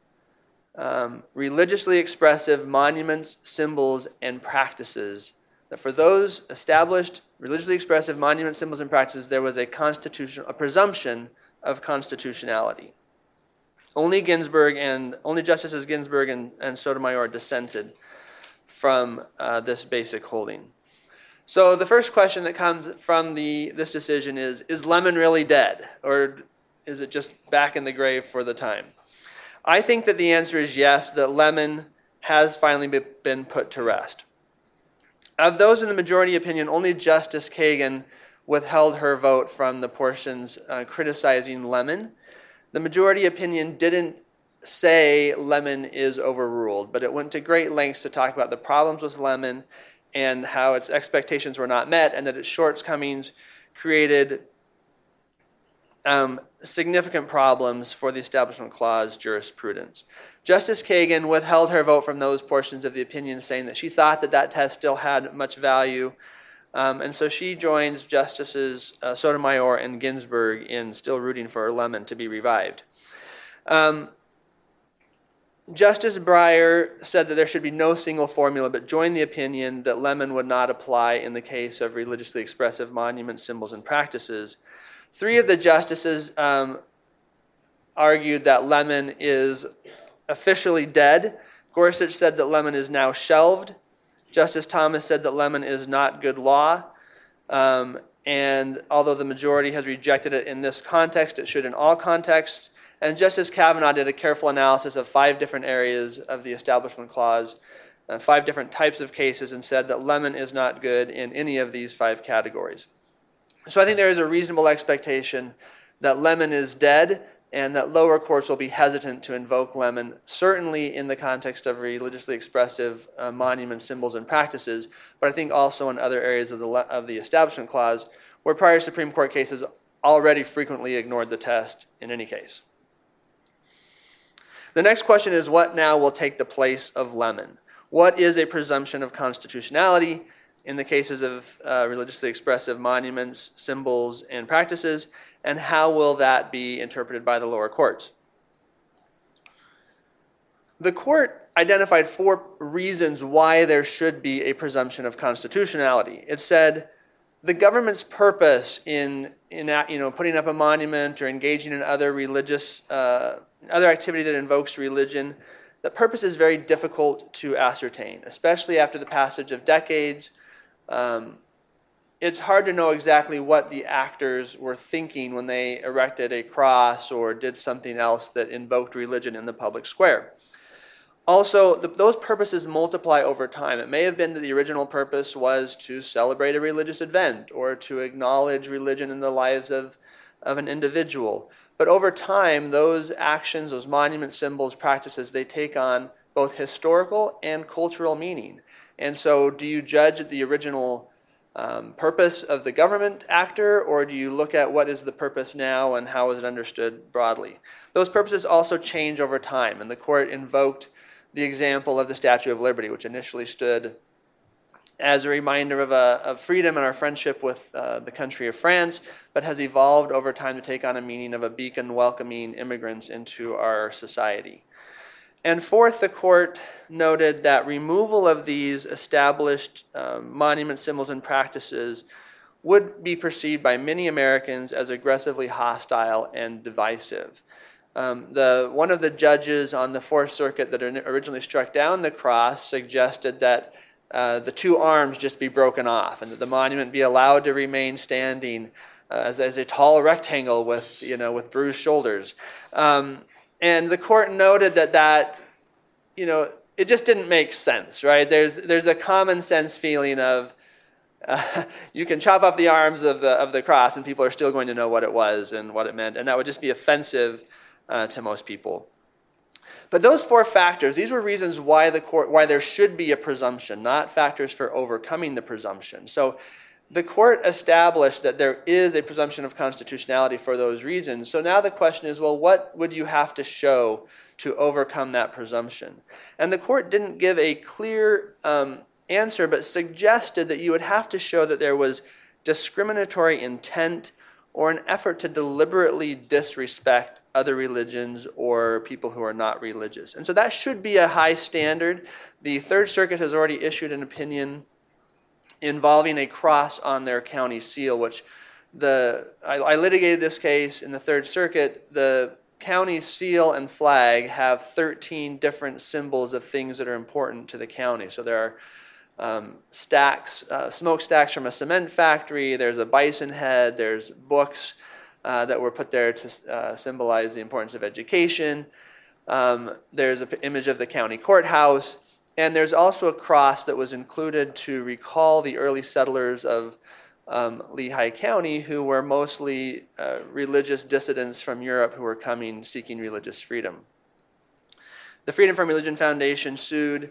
um, religiously expressive monuments, symbols, and practices, that for those established religiously expressive monuments, symbols, and practices, there was a constitutional, a presumption of constitutionality. Only Ginsburg and only Justices Ginsburg and, and Sotomayor dissented from uh, this basic holding. So the first question that comes from the, this decision is Is Lemon really dead? Or is it just back in the grave for the time? I think that the answer is yes, that Lemon has finally been put to rest. Of those in the majority opinion, only Justice Kagan withheld her vote from the portions uh, criticizing Lemon the majority opinion didn't say Lemon is overruled, but it went to great lengths to talk about the problems with Lemon and how its expectations were not met and that its shortcomings created um, significant problems for the Establishment Clause jurisprudence. Justice Kagan withheld her vote from those portions of the opinion, saying that she thought that that test still had much value. Um, and so she joins Justices uh, Sotomayor and Ginsburg in still rooting for Lemon to be revived. Um, Justice Breyer said that there should be no single formula, but joined the opinion that Lemon would not apply in the case of religiously expressive monuments, symbols, and practices. Three of the justices um, argued that Lemon is officially dead. Gorsuch said that Lemon is now shelved. Justice Thomas said that Lemon is not good law. Um, and although the majority has rejected it in this context, it should in all contexts. And Justice Kavanaugh did a careful analysis of five different areas of the Establishment Clause, uh, five different types of cases, and said that Lemon is not good in any of these five categories. So I think there is a reasonable expectation that Lemon is dead and that lower courts will be hesitant to invoke Lemon, certainly in the context of religiously expressive uh, monuments, symbols, and practices, but I think also in other areas of the, of the Establishment Clause where prior Supreme Court cases already frequently ignored the test in any case. The next question is what now will take the place of Lemon? What is a presumption of constitutionality? in the cases of uh, religiously expressive monuments, symbols, and practices, and how will that be interpreted by the lower courts? The court identified four reasons why there should be a presumption of constitutionality. It said the government's purpose in, in you know, putting up a monument or engaging in other religious, uh, other activity that invokes religion, the purpose is very difficult to ascertain, especially after the passage of decades um, it's hard to know exactly what the actors were thinking when they erected a cross or did something else that invoked religion in the public square. Also, the, those purposes multiply over time. It may have been that the original purpose was to celebrate a religious event or to acknowledge religion in the lives of, of an individual. But over time, those actions, those monument symbols, practices, they take on both historical and cultural meaning. And so, do you judge the original um, purpose of the government actor, or do you look at what is the purpose now and how is it understood broadly? Those purposes also change over time, and the court invoked the example of the Statue of Liberty, which initially stood as a reminder of, a, of freedom and our friendship with uh, the country of France, but has evolved over time to take on a meaning of a beacon welcoming immigrants into our society. And fourth, the court noted that removal of these established um, monument symbols and practices would be perceived by many Americans as aggressively hostile and divisive. Um, the, one of the judges on the Fourth Circuit that originally struck down the cross suggested that uh, the two arms just be broken off and that the monument be allowed to remain standing uh, as, as, a tall rectangle with, you know, with bruised shoulders. Um, and the court noted that that, you know, it just didn't make sense, right? There's, there's a common sense feeling of uh, you can chop off the arms of the, of the cross and people are still going to know what it was and what it meant. And that would just be offensive uh, to most people. But those four factors, these were reasons why the court, why there should be a presumption, not factors for overcoming the presumption. So the court established that there is a presumption of constitutionality for those reasons. So now the question is well, what would you have to show to overcome that presumption? And the court didn't give a clear um, answer, but suggested that you would have to show that there was discriminatory intent or an effort to deliberately disrespect other religions or people who are not religious. And so that should be a high standard. The Third Circuit has already issued an opinion involving a cross on their county seal, which the I, I, litigated this case in the Third Circuit. The county seal and flag have 13 different symbols of things that are important to the county. So there are um, stacks, uh, smokestacks from a cement factory. There's a bison head. There's books uh, that were put there to uh, symbolize the importance of education. Um, there's an image of the county courthouse. And there's also a cross that was included to recall the early settlers of um, Lehigh County, who were mostly uh, religious dissidents from Europe who were coming seeking religious freedom. the Freedom from Religion Foundation sued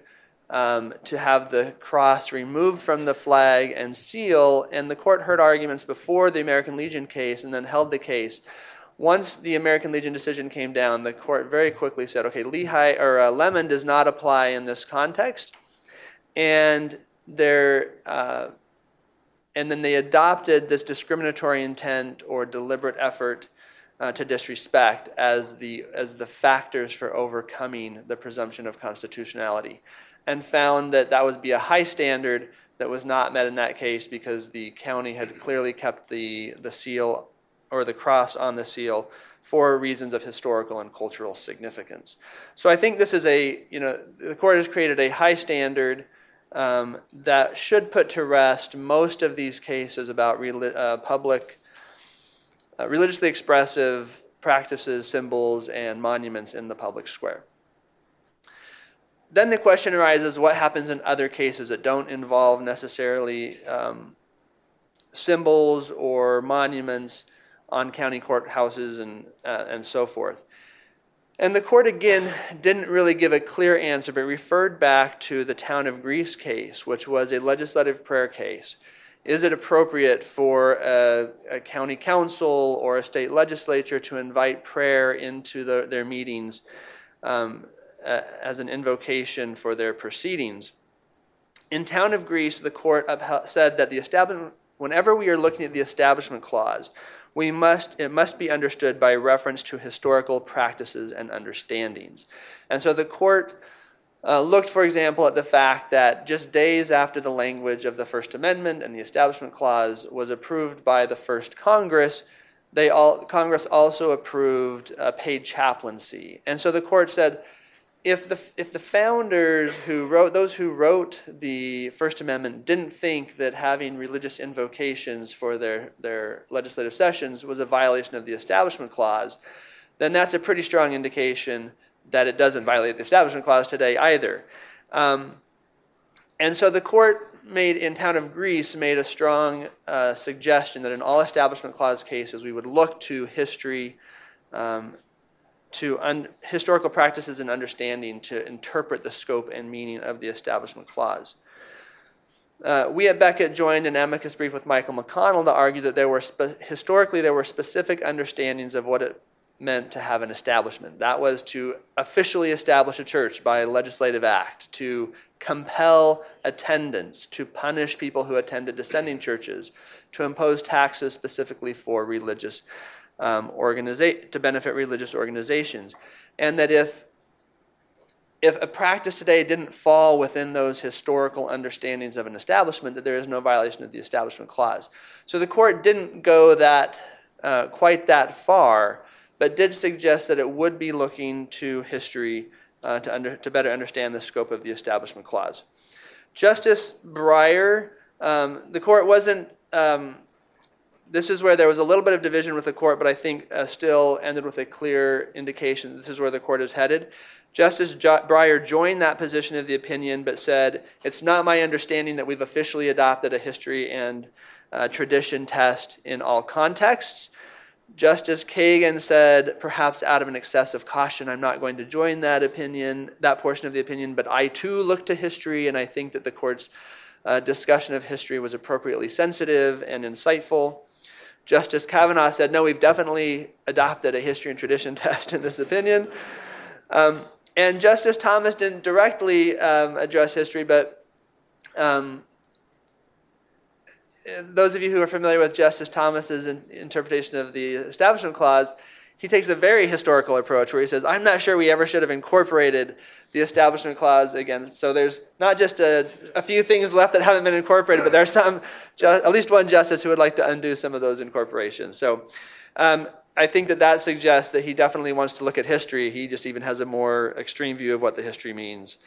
um, to have the cross removed from the flag and seal, and the court heard arguments before the American Legion case and then held the case. Once the American Legion decision came down, the court very quickly said, okay, Lehigh or uh, Lemon does not apply in this context, and there, uh, and then they adopted this discriminatory intent or deliberate effort uh, to disrespect as the as the factors for overcoming the presumption of constitutionality and found that that would be a high standard that was not met in that case because the county had clearly kept the, the seal or the cross on the seal for reasons of historical and cultural significance. So I think this is a, you know, the court has created a high standard um, that should put to rest most of these cases about uh, public, uh, religiously expressive practices, symbols, and monuments in the public square then the question arises what happens in other cases that don't involve necessarily um, symbols or monuments on county courthouses and, uh, and so forth. And the court again didn't really give a clear answer, but referred back to the town of Greece case, which was a legislative prayer case. Is it appropriate for a, a county council or a state legislature to invite prayer into the, their meetings? Um, uh, as an invocation for their proceedings. In Town of Greece, the court said that the establishment, whenever we are looking at the Establishment Clause, we must, it must be understood by reference to historical practices and understandings. And so the court uh, looked, for example, at the fact that just days after the language of the First Amendment and the Establishment Clause was approved by the first Congress, they all, Congress also approved uh, paid chaplaincy. And so the court said, if the if the founders who wrote those who wrote the First Amendment didn't think that having religious invocations for their their legislative sessions was a violation of the Establishment Clause, then that's a pretty strong indication that it doesn't violate the Establishment Clause today either. Um, and so the court made in town of Greece made a strong uh, suggestion that in all Establishment Clause cases we would look to history. Um, to un- historical practices and understanding to interpret the scope and meaning of the Establishment Clause. Uh, we at Becket joined an amicus brief with Michael McConnell to argue that there were spe- historically there were specific understandings of what it meant to have an establishment. That was to officially establish a church by a legislative act, to compel attendance, to punish people who attended dissenting churches, to impose taxes specifically for religious um, organiza- to benefit religious organizations. And that if if a practice today didn't fall within those historical understandings of an establishment, that there is no violation of the Establishment Clause. So the court didn't go that uh, quite that far, but did suggest that it would be looking to history uh, to, under, to better understand the scope of the Establishment Clause. Justice Breyer, um, the court wasn't um, this is where there was a little bit of division with the court, but I think uh, still ended with a clear indication this is where the court is headed. Justice jo- Breyer joined that position of the opinion, but said, It's not my understanding that we've officially adopted a history and uh, tradition test in all contexts. Justice Kagan said, perhaps out of an excess of caution, I'm not going to join that opinion, that portion of the opinion, but I too look to history, and I think that the court's uh, discussion of history was appropriately sensitive and insightful. Justice Kavanaugh said, no, we've definitely adopted a history and tradition test in this opinion. Um, and Justice Thomas didn't directly um, address history, but um, those of you who are familiar with Justice Thomas's interpretation of the Establishment Clause, he takes a very historical approach where he says, I'm not sure we ever should have incorporated the Establishment Clause again. So there's not just a, a few things left that haven't been incorporated, but there's some, at least one justice who would like to undo some of those incorporations. So um, I think that that suggests that he definitely wants to look at history. He just even has a more extreme view of what the history means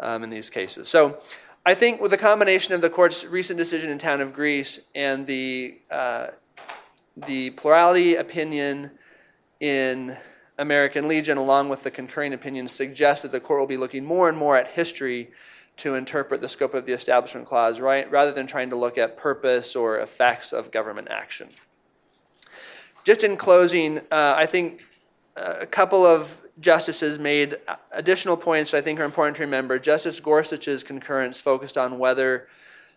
um, in these cases. So I think with the combination of the court's recent decision in town of Greece and the, uh, the plurality opinion, in American Legion, along with the concurring opinions, suggest that the court will be looking more and more at history to interpret the scope of the Establishment Clause, right, rather than trying to look at purpose or effects of government action. Just in closing, uh, I think a couple of justices made additional points that I think are important to remember. Justice Gorsuch's concurrence focused on whether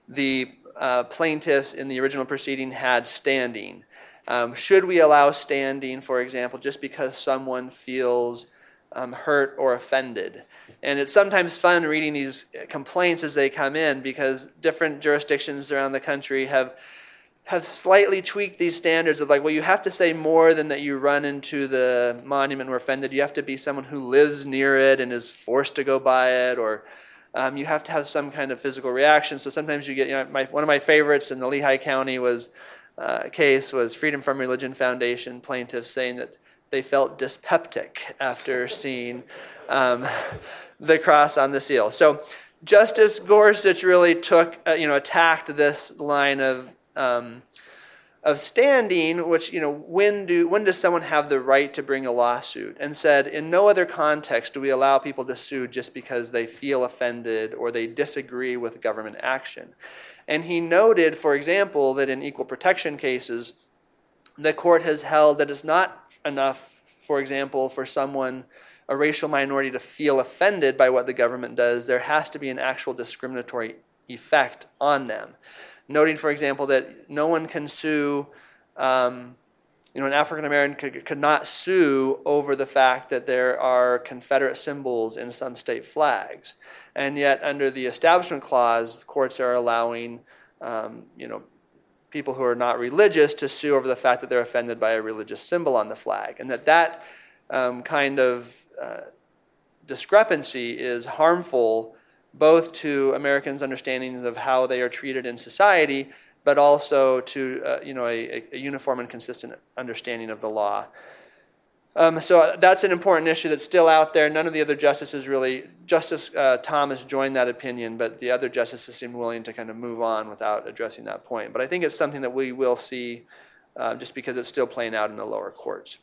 the uh, plaintiffs in the original proceeding had standing. Um, should we allow standing, for example, just because someone feels um, hurt or offended? And it's sometimes fun reading these complaints as they come in because different jurisdictions around the country have have slightly tweaked these standards of like, well, you have to say more than that you run into the monument and were offended. You have to be someone who lives near it and is forced to go by it, or um, you have to have some kind of physical reaction. So sometimes you get, you know, my, one of my favorites in the Lehigh County was uh, case was Freedom from Religion Foundation plaintiffs saying that they felt dyspeptic after seeing um, the cross on the seal. So Justice Gorsuch really took, uh, you know, attacked this line of um, of standing, which you know, when do when does someone have the right to bring a lawsuit? And said, in no other context do we allow people to sue just because they feel offended or they disagree with government action. And he noted, for example, that in equal protection cases, the court has held that it's not enough, for example, for someone a racial minority to feel offended by what the government does. There has to be an actual discriminatory effect on them noting, for example, that no one can sue, um, you know, an African American could, could not sue over the fact that there are Confederate symbols in some state flags. And yet, under the Establishment Clause, courts are allowing, um, you know, people who are not religious to sue over the fact that they're offended by a religious symbol on the flag. And that that um, kind of uh, discrepancy is harmful both to Americans' understandings of how they are treated in society, but also to uh, you know a, a, uniform and consistent understanding of the law. Um, so that's an important issue that's still out there. None of the other justices really, Justice uh, Thomas joined that opinion, but the other justices seemed willing to kind of move on without addressing that point. But I think it's something that we will see uh, just because it's still playing out in the lower courts.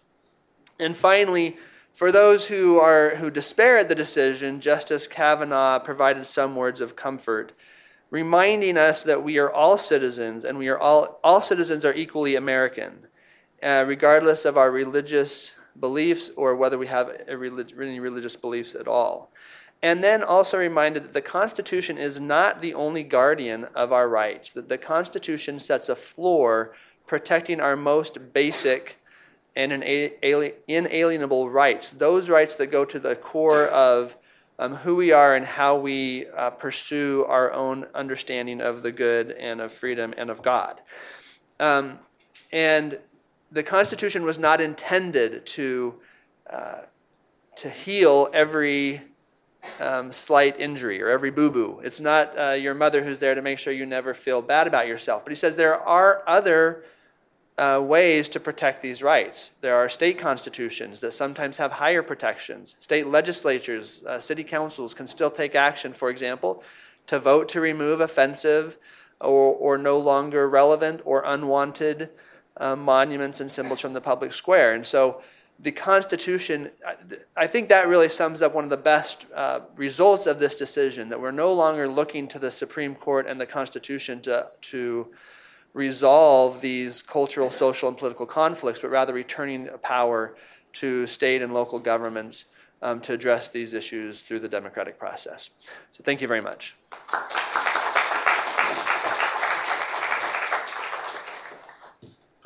And finally, for those who, are, who despair at the decision, Justice Kavanaugh provided some words of comfort, reminding us that we are all citizens and we are all, all citizens are equally American, uh, regardless of our religious beliefs or whether we have relig- any religious beliefs at all. And then also reminded that the Constitution is not the only guardian of our rights, that the Constitution sets a floor protecting our most basic and inalienable rights, those rights that go to the core of um, who we are and how we uh, pursue our own understanding of the good and of freedom and of God. Um, and the Constitution was not intended to, uh, to heal every um, slight injury or every boo boo. It's not uh, your mother who's there to make sure you never feel bad about yourself. But he says there are other uh, ways to protect these rights. There are state constitutions that sometimes have higher protections. State legislatures, uh, city councils can still take action, for example, to vote to remove offensive or, or no longer relevant or unwanted uh, monuments and symbols from the public square. And so the Constitution, I think that really sums up one of the best uh, results of this decision that we're no longer looking to the Supreme Court and the Constitution to, to resolve these cultural, social, and political conflicts, but rather returning power to state and local governments um, to address these issues through the democratic process. So, thank you very much.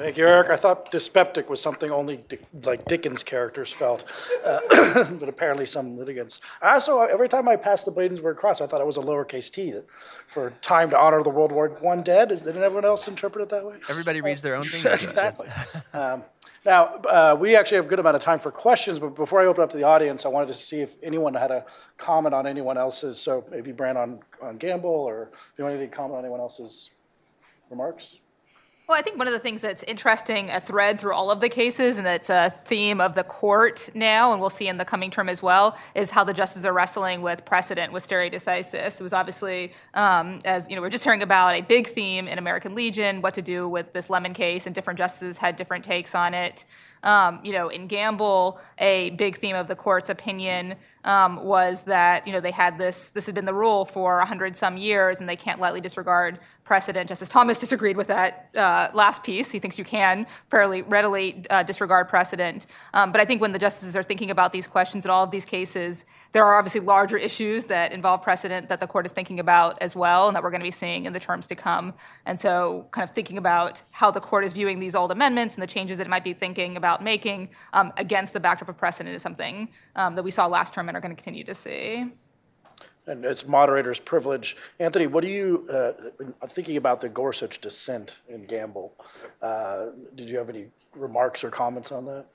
Thank you, Eric. I thought dyspeptic was something only like Dickens characters felt, uh, but apparently some litigants. I also, every time I passed the Bladensburg Cross, I thought it was a lowercase t for time to honor the World War I dead. Is, did everyone else interpret it that way? Everybody reads their own thing. exactly. Um, now, uh, we actually have a good amount of time for questions, but before I open up to the audience, I wanted to see if anyone had a comment on anyone else's. So maybe Brianne on, on Gamble, or if you want to comment on anyone else's remarks. Well, I think one of the things that's interesting, a thread through all of the cases, and that's a theme of the court now, and we'll see in the coming term as well, is how the justices are wrestling with precedent with stare decisis. It was obviously, um, as you know, we are just hearing about a big theme in American Legion, what to do with this Lemon case, and different justices had different takes on it. Um, you know, in Gamble, a big theme of the court's opinion um, was that you know they had this this had been the rule for a hundred some years, and they can't lightly disregard precedent. Justice Thomas disagreed with that uh, last piece. He thinks you can fairly readily uh, disregard precedent. Um, but I think when the justices are thinking about these questions in all of these cases, there are obviously larger issues that involve precedent that the court is thinking about as well, and that we're going to be seeing in the terms to come. And so, kind of thinking about how the court is viewing these old amendments and the changes that it might be thinking about making um, against the backdrop of precedent is something um, that we saw last term and are going to continue to see. And it's moderator's privilege. Anthony, what do you, uh, thinking about the Gorsuch dissent in Gamble, uh, did you have any remarks or comments on that?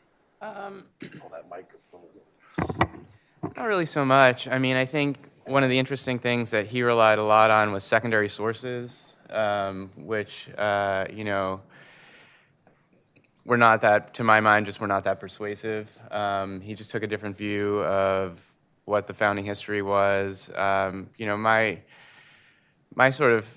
Um, Pull that microphone. Not really so much. I mean, I think one of the interesting things that he relied a lot on was secondary sources, um, which, uh, you know, were not that, to my mind, just were not that persuasive. Um, he just took a different view of what the founding history was. Um, you know, my my sort of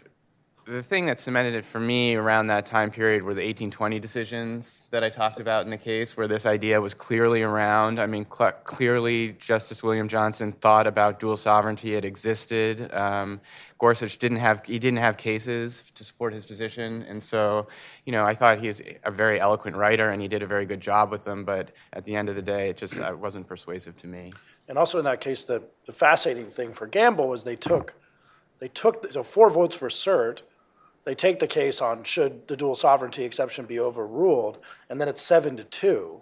the thing that cemented it for me around that time period were the 1820 decisions that I talked about in the case, where this idea was clearly around. I mean, cl- clearly, Justice William Johnson thought about dual sovereignty; it existed. Um, Gorsuch didn't have he didn't have cases to support his position, and so, you know, I thought he's a very eloquent writer, and he did a very good job with them. But at the end of the day, it just uh, wasn't persuasive to me. And also in that case, the, the fascinating thing for Gamble was they took, they took, so four votes for cert, they take the case on should the dual sovereignty exception be overruled, and then it's seven to two,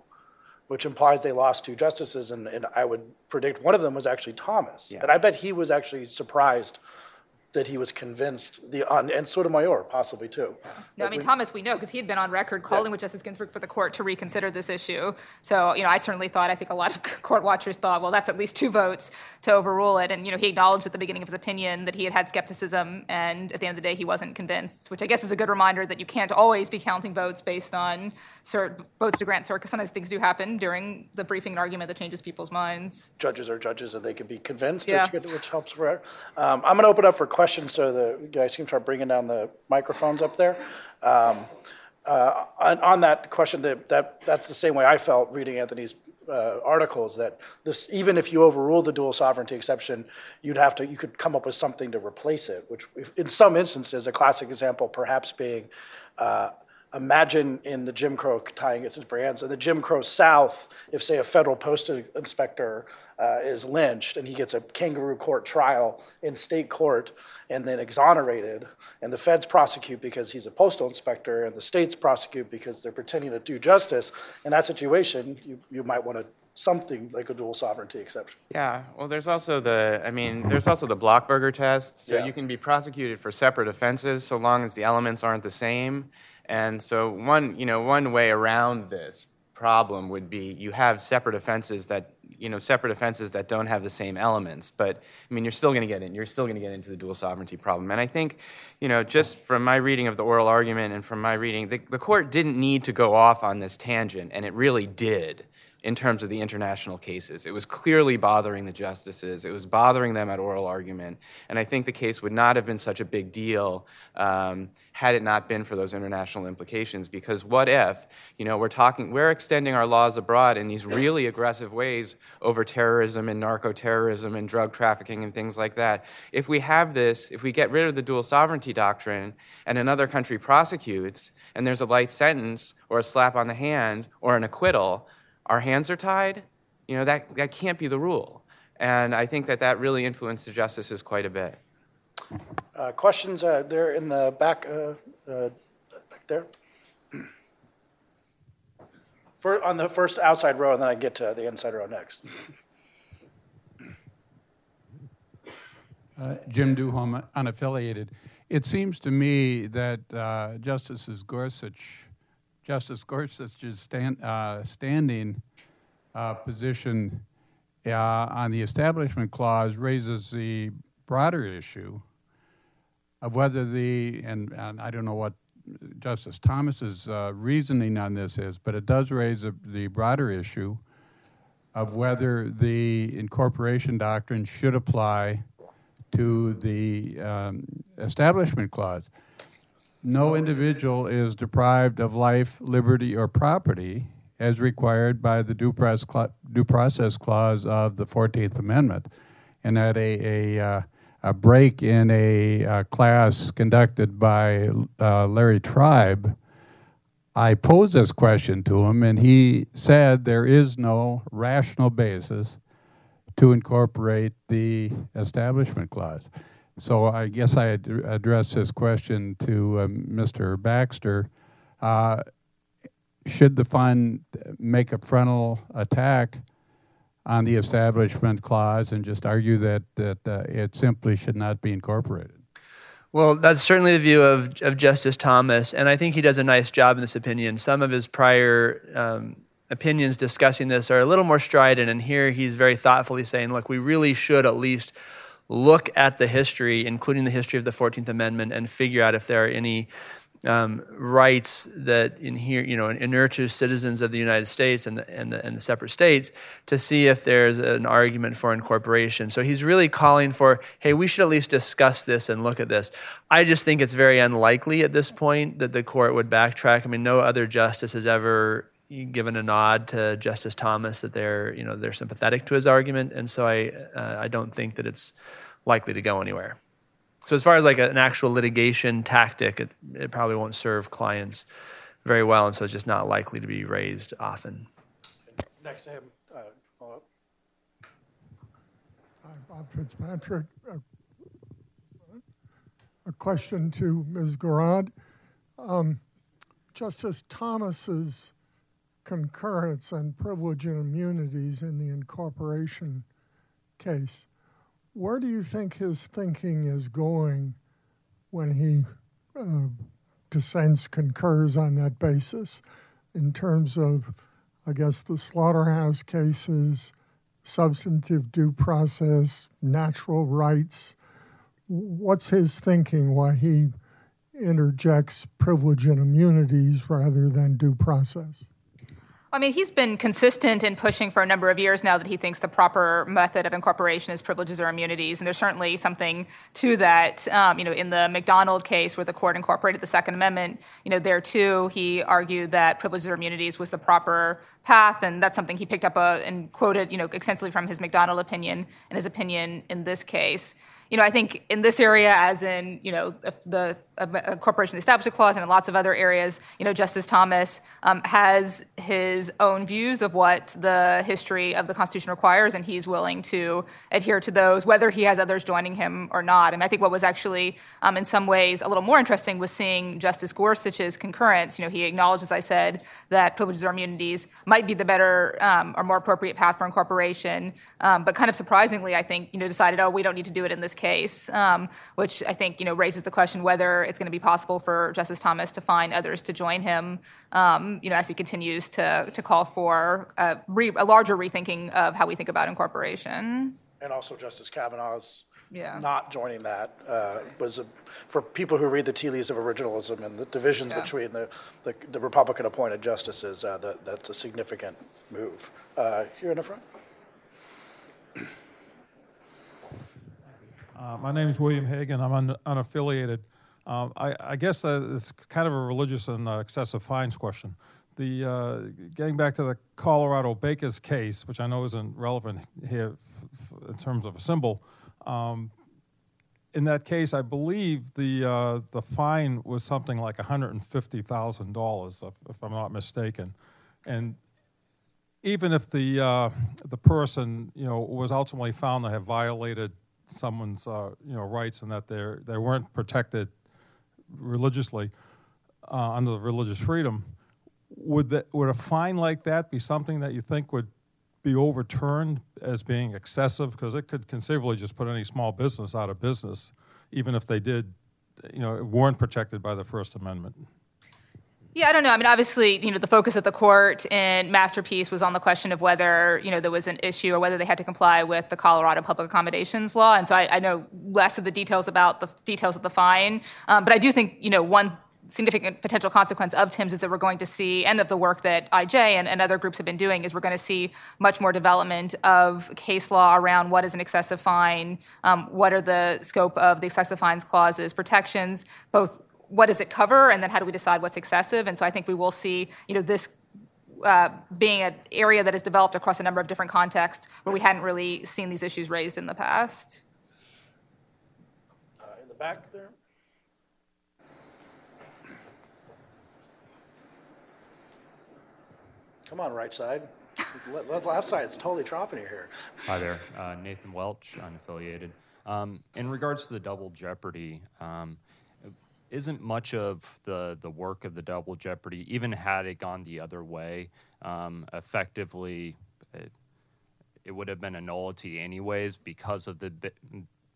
which implies they lost two justices, and, and I would predict one of them was actually Thomas. Yeah. And I bet he was actually surprised that he was convinced, the, on- and Sotomayor possibly too. No, I mean, Thomas, we know because he had been on record calling with Justice Ginsburg for the court to reconsider this issue. So, you know, I certainly thought, I think a lot of court watchers thought, well, that's at least two votes to overrule it. And, you know, he acknowledged at the beginning of his opinion that he had had skepticism, and at the end of the day, he wasn't convinced, which I guess is a good reminder that you can't always be counting votes based on cert, votes to grant cert, because sometimes things do happen during the briefing and argument that changes people's minds. judges are judges and they can be convinced, Yeah. which, which helps for. Um, I'm going to open up for questions, so the guys can start bringing down the microphones up there. Um, uh, on, on that question, that, that that's the same way I felt reading Anthony's uh, articles. That this, even if you overrule the dual sovereignty exception, you'd have to, you could come up with something to replace it. Which, if, in some instances, a classic example perhaps being. Uh, imagine in the Jim Crow tying its brands. In the Jim Crow South, if say a federal postal inspector uh, is lynched and he gets a kangaroo court trial in state court and then exonerated, and the feds prosecute because he's a postal inspector, and the states prosecute because they're pretending to do justice. In that situation, you, you might want to something like a dual sovereignty exception. Yeah, well, there's also the, I mean, there's also the Blockburger test. So Yeah. you can be prosecuted for separate offenses so long as the elements aren't the same. And so one, you know, one way around this problem would be you have separate offenses that, you know, separate offenses that don't have the same elements. But I mean, you're still going to get in. You're still going to get into the dual sovereignty problem. And I think, you know, just from my reading of the oral argument and from my reading, the, the court didn't need to go off on this tangent, and it really did in terms of the international cases. It was clearly bothering the justices. It was bothering them at oral argument. And I think the case would not have been such a big deal um, had it not been for those international implications. Because what if, you know, we're talking, we're extending our laws abroad in these really aggressive ways over terrorism and narco-terrorism and drug trafficking and things like that. If we have this, if we get rid of the dual sovereignty doctrine and another country prosecutes and there's a light sentence or a slap on the hand or an acquittal, our hands are tied, you know, that, that can't be the rule. And I think that that really influenced the justices quite a bit. Uh, questions uh, there in the back, uh, uh, back there? For, on the first outside row, and then I get to the inside row next. Uh, Jim Duham, unaffiliated. It seems to me that uh, Justices Gorsuch, Justice Gorsuch's stand, uh, standing uh, position uh, on the Establishment Clause raises the broader issue of whether the, and, and I don't know what Justice Thomas's uh, reasoning on this is, but it does raise a, the broader issue of whether the incorporation doctrine should apply to the um, Establishment Clause. No individual is deprived of life, liberty, or property as required by the due, process clause of the 14th Amendment, and that a, a, uh, a break in a uh, class conducted by uh, Larry Tribe, I posed this question to him, and he said there is no rational basis to incorporate the Establishment Clause. So I guess I ad- this question to um, Mr. Baxter. Uh, should the fund make a frontal attack on the Establishment Clause and just argue that, that uh, it simply should not be incorporated? Well, that's certainly the view of, of Justice Thomas, and I think he does a nice job in this opinion. Some of his prior um, opinions discussing this are a little more strident, and here he's very thoughtfully saying, look, we really should at least look at the history, including the history of the 14th Amendment, and figure out if there are any um, rights that in here, you know, inure to citizens of the United States and the, and, the, and the separate states to see if there's an argument for incorporation. So he's really calling for, hey, we should at least discuss this and look at this. I just think it's very unlikely at this point that the court would backtrack. I mean, no other justice has ever given a nod to Justice Thomas that they're, you know, they're sympathetic to his argument, and so I, uh, I don't think that it's likely to go anywhere. So as far as like an actual litigation tactic, it, it probably won't serve clients very well, and so it's just not likely to be raised often. Next to him, uh, well, Hi, Bob Fitzpatrick. A- A question to Ms. Gorod. Um, Justice Thomas's concurrence on privilege and immunities in the incorporation case, where do you think his thinking is going when he uh, dissents, concurs on that basis in terms of, I guess, the slaughterhouse cases, substantive due process, natural rights. What's his thinking why he interjects privilege and immunities rather than due process? I mean, he's been consistent in pushing for a number of years now that he thinks the proper method of incorporation is privileges or immunities, and there's certainly something to that. Um, you know, in the McDonald case, where the court incorporated the Second Amendment, you know, there too he argued that privileges or immunities was the proper path, and that's something he picked up uh, and quoted, you know, extensively from his McDonald opinion and his opinion in this case you know, I think in this area, as in, you know, the, the corporation establishment clause and in lots of other areas, you know, Justice Thomas um, has his own views of what the history of the Constitution requires, and he's willing to adhere to those, whether he has others joining him or not. And I think what was actually, um, in some ways, a little more interesting was seeing Justice Gorsuch's concurrence. You know, he acknowledged, as I said, that privileges or immunities might be the better um, or more appropriate path for incorporation, um, but kind of surprisingly, I think, you know, decided, oh, we don't need to do it in this case, um, which I think you know raises the question whether it's going to be possible for Justice Thomas to find others to join him. Um, you know, as he continues to to call for a, re, a, larger rethinking of how we think about incorporation. And also Justice Kavanaugh's yeah. not joining that uh, was a, for people who read the tea leaves of originalism and the divisions Yeah. between the, the, the Republican appointed justices. Uh, that, that's a significant move. Uh, here in the front. Uh, my name is William Hagan. I'm un- unaffiliated. Um, I, I guess uh, it's kind of a religious and uh, excessive fines question. The uh, getting back to the Colorado Bakers case, which I know isn't relevant here f- f- in terms of a symbol. Um, in that case, I believe the uh, the fine was something like one hundred and fifty thousand dollars, if I'm not mistaken, and even if the uh, the person you know was ultimately found to have violated someone's uh, you know rights and that they they weren't protected religiously uh, under the religious freedom, would that would a fine like that be something that you think would be overturned as being excessive? Because it could conceivably just put any small business out of business, even if they did, you know, weren't protected by the First Amendment. Yeah, I don't know. I mean, obviously, you know, the focus of the court in Masterpiece was on the question of whether, you know, there was an issue or whether they had to comply with the Colorado Public Accommodations Law. And so I, I know less of the details about the details of the fine. Um, but I do think, you know, one significant potential consequence of Timbs is that we're going to see, and of the work that IJ and, and other groups have been doing, is we're going to see much more development of case law around what is an excessive fine, um, what are the scope of the excessive fines clauses, protections, both what does it cover, and then how do we decide what's excessive? And so I think we will see, you know, this uh, being an area that has developed across a number of different contexts where we hadn't really seen these issues raised in the past. Uh, in the back there. Come on, right side. left, left side, it's totally dropping you here. Hi there, uh, Nathan Welch, unaffiliated. Um, in regards to the double jeopardy, um, isn't much of the, the work of the double jeopardy, even had it gone the other way, um, effectively, it, it, would have been a nullity anyways because of the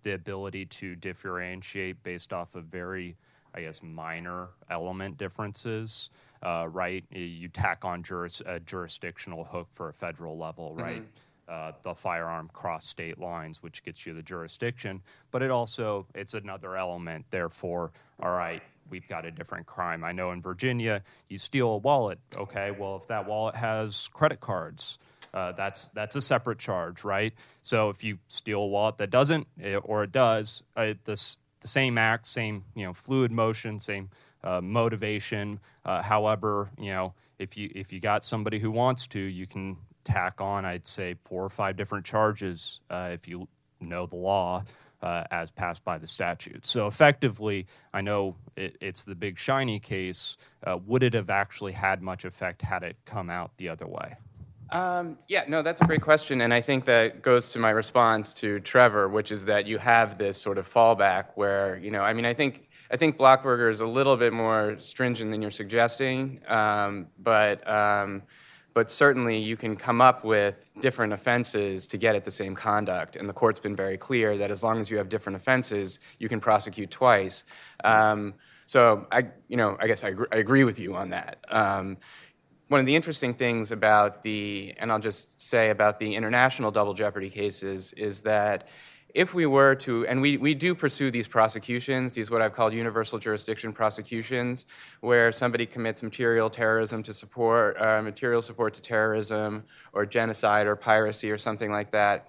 the ability to differentiate based off of very, I guess, minor element differences. Uh, right, you tack on juris, a jurisdictional hook for a federal level, right? Mm-hmm uh, the firearm cross state lines, which gets you the jurisdiction. But it also it's another element. Therefore, all right, we've got a different crime. I know in Virginia, you steal a wallet. Okay, well if that wallet has credit cards. Uh, that's that's a separate charge, right? So if you steal a wallet that doesn't, eh, or it does, uh, the same act, same you know fluid motion, same uh, motivation. Uh, however, you know if you if you got somebody who wants to, you can tack on, I'd say, four or five different charges uh, if you know the law uh, as passed by the statute. So effectively, I know it, it's the big shiny case. Uh, would it have actually had much effect had it come out the other way? Um, yeah, no, that's a great question. And I think that goes to my response to Trevor, which is that you have this sort of fallback where, you know, I mean, I think. I think Blockburger is a little bit more stringent than you're suggesting, um, but um, but certainly you can come up with different offenses to get at the same conduct. And the court's been very clear that as long as you have different offenses, you can prosecute twice. Um, so I, you know, I guess I, I agree with you on that. Um, one of the interesting things about the, and I'll just say about the international double jeopardy cases, is that if we were to, and we, we do pursue these prosecutions, these what I've called universal jurisdiction prosecutions, where somebody commits material terrorism to support, uh, material support to terrorism, or genocide, or piracy, or something like that.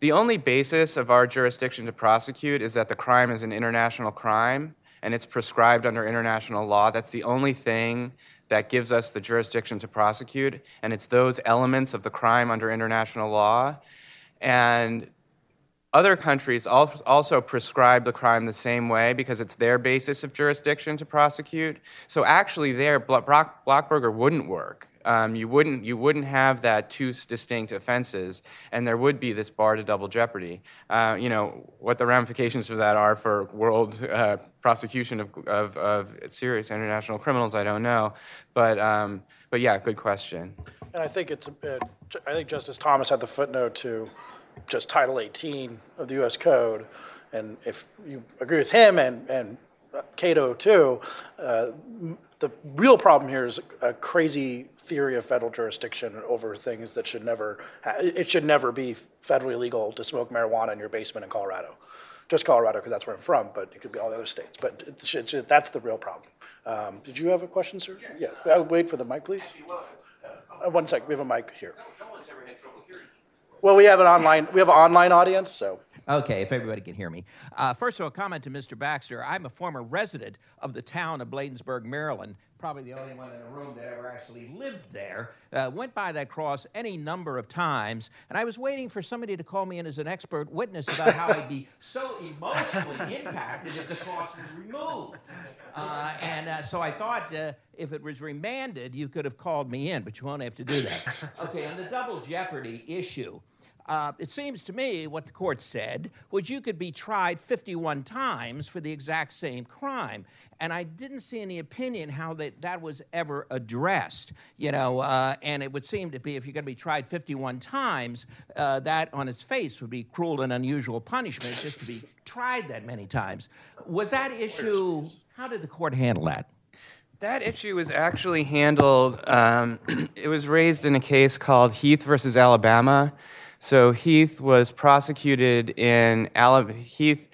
The only basis of our jurisdiction to prosecute is that the crime is an international crime and it's prescribed under international law. That's the only thing that gives us the jurisdiction to prosecute, and it's those elements of the crime under international law. And other countries also prescribe the crime the same way because it's their basis of jurisdiction to prosecute. So actually, there, Blockburger wouldn't work. Um, you wouldn't you wouldn't have that two distinct offenses, and there would be this bar to double jeopardy. Uh, you know what the ramifications of that are for world uh, prosecution of, of, of, serious international criminals. I don't know, but um, but yeah, good question. And I think it's a, I think Justice Thomas had the footnote to just Title 18 of the U.S. Code. And if you agree with him and, and Cato too, uh, the real problem here is a crazy theory of federal jurisdiction over things that should never, ha- it should never be federally legal to smoke marijuana in your basement in Colorado. Just Colorado, because that's where I'm from, but it could be all the other states. But it should, it should, that's the real problem. Um, did you have a question, sir? Yeah. yeah. Wait for the mic, please. Uh, one sec. We have a mic here. Well, we have an online we have an online audience, so. Okay, if everybody can hear me. Uh, first of all, comment to Mr. Baxter. I'm a former resident of the town of Bladensburg, Maryland. Probably the only one in the room that ever actually lived there. Uh, went by that cross any number of times, and I was waiting for somebody to call me in as an expert witness about how I'd be so emotionally impacted if the cross was removed. Uh, and uh, so I thought uh, if it was remanded, you could have called me in, but you won't have to do that. Okay, on the double jeopardy issue. Uh, it seems to me what the court said was you could be tried 51 times for the exact same crime. And I didn't see any opinion how that, that was ever addressed. You know, uh, and it would seem to be if you're going to be tried 51 times, uh, that on its face would be cruel and unusual punishment just to be tried that many times. Was that issue, how did the court handle that? That issue was actually handled, um, it was raised in a case called Heath versus Alabama. So Heath was prosecuted in Alabama. Heath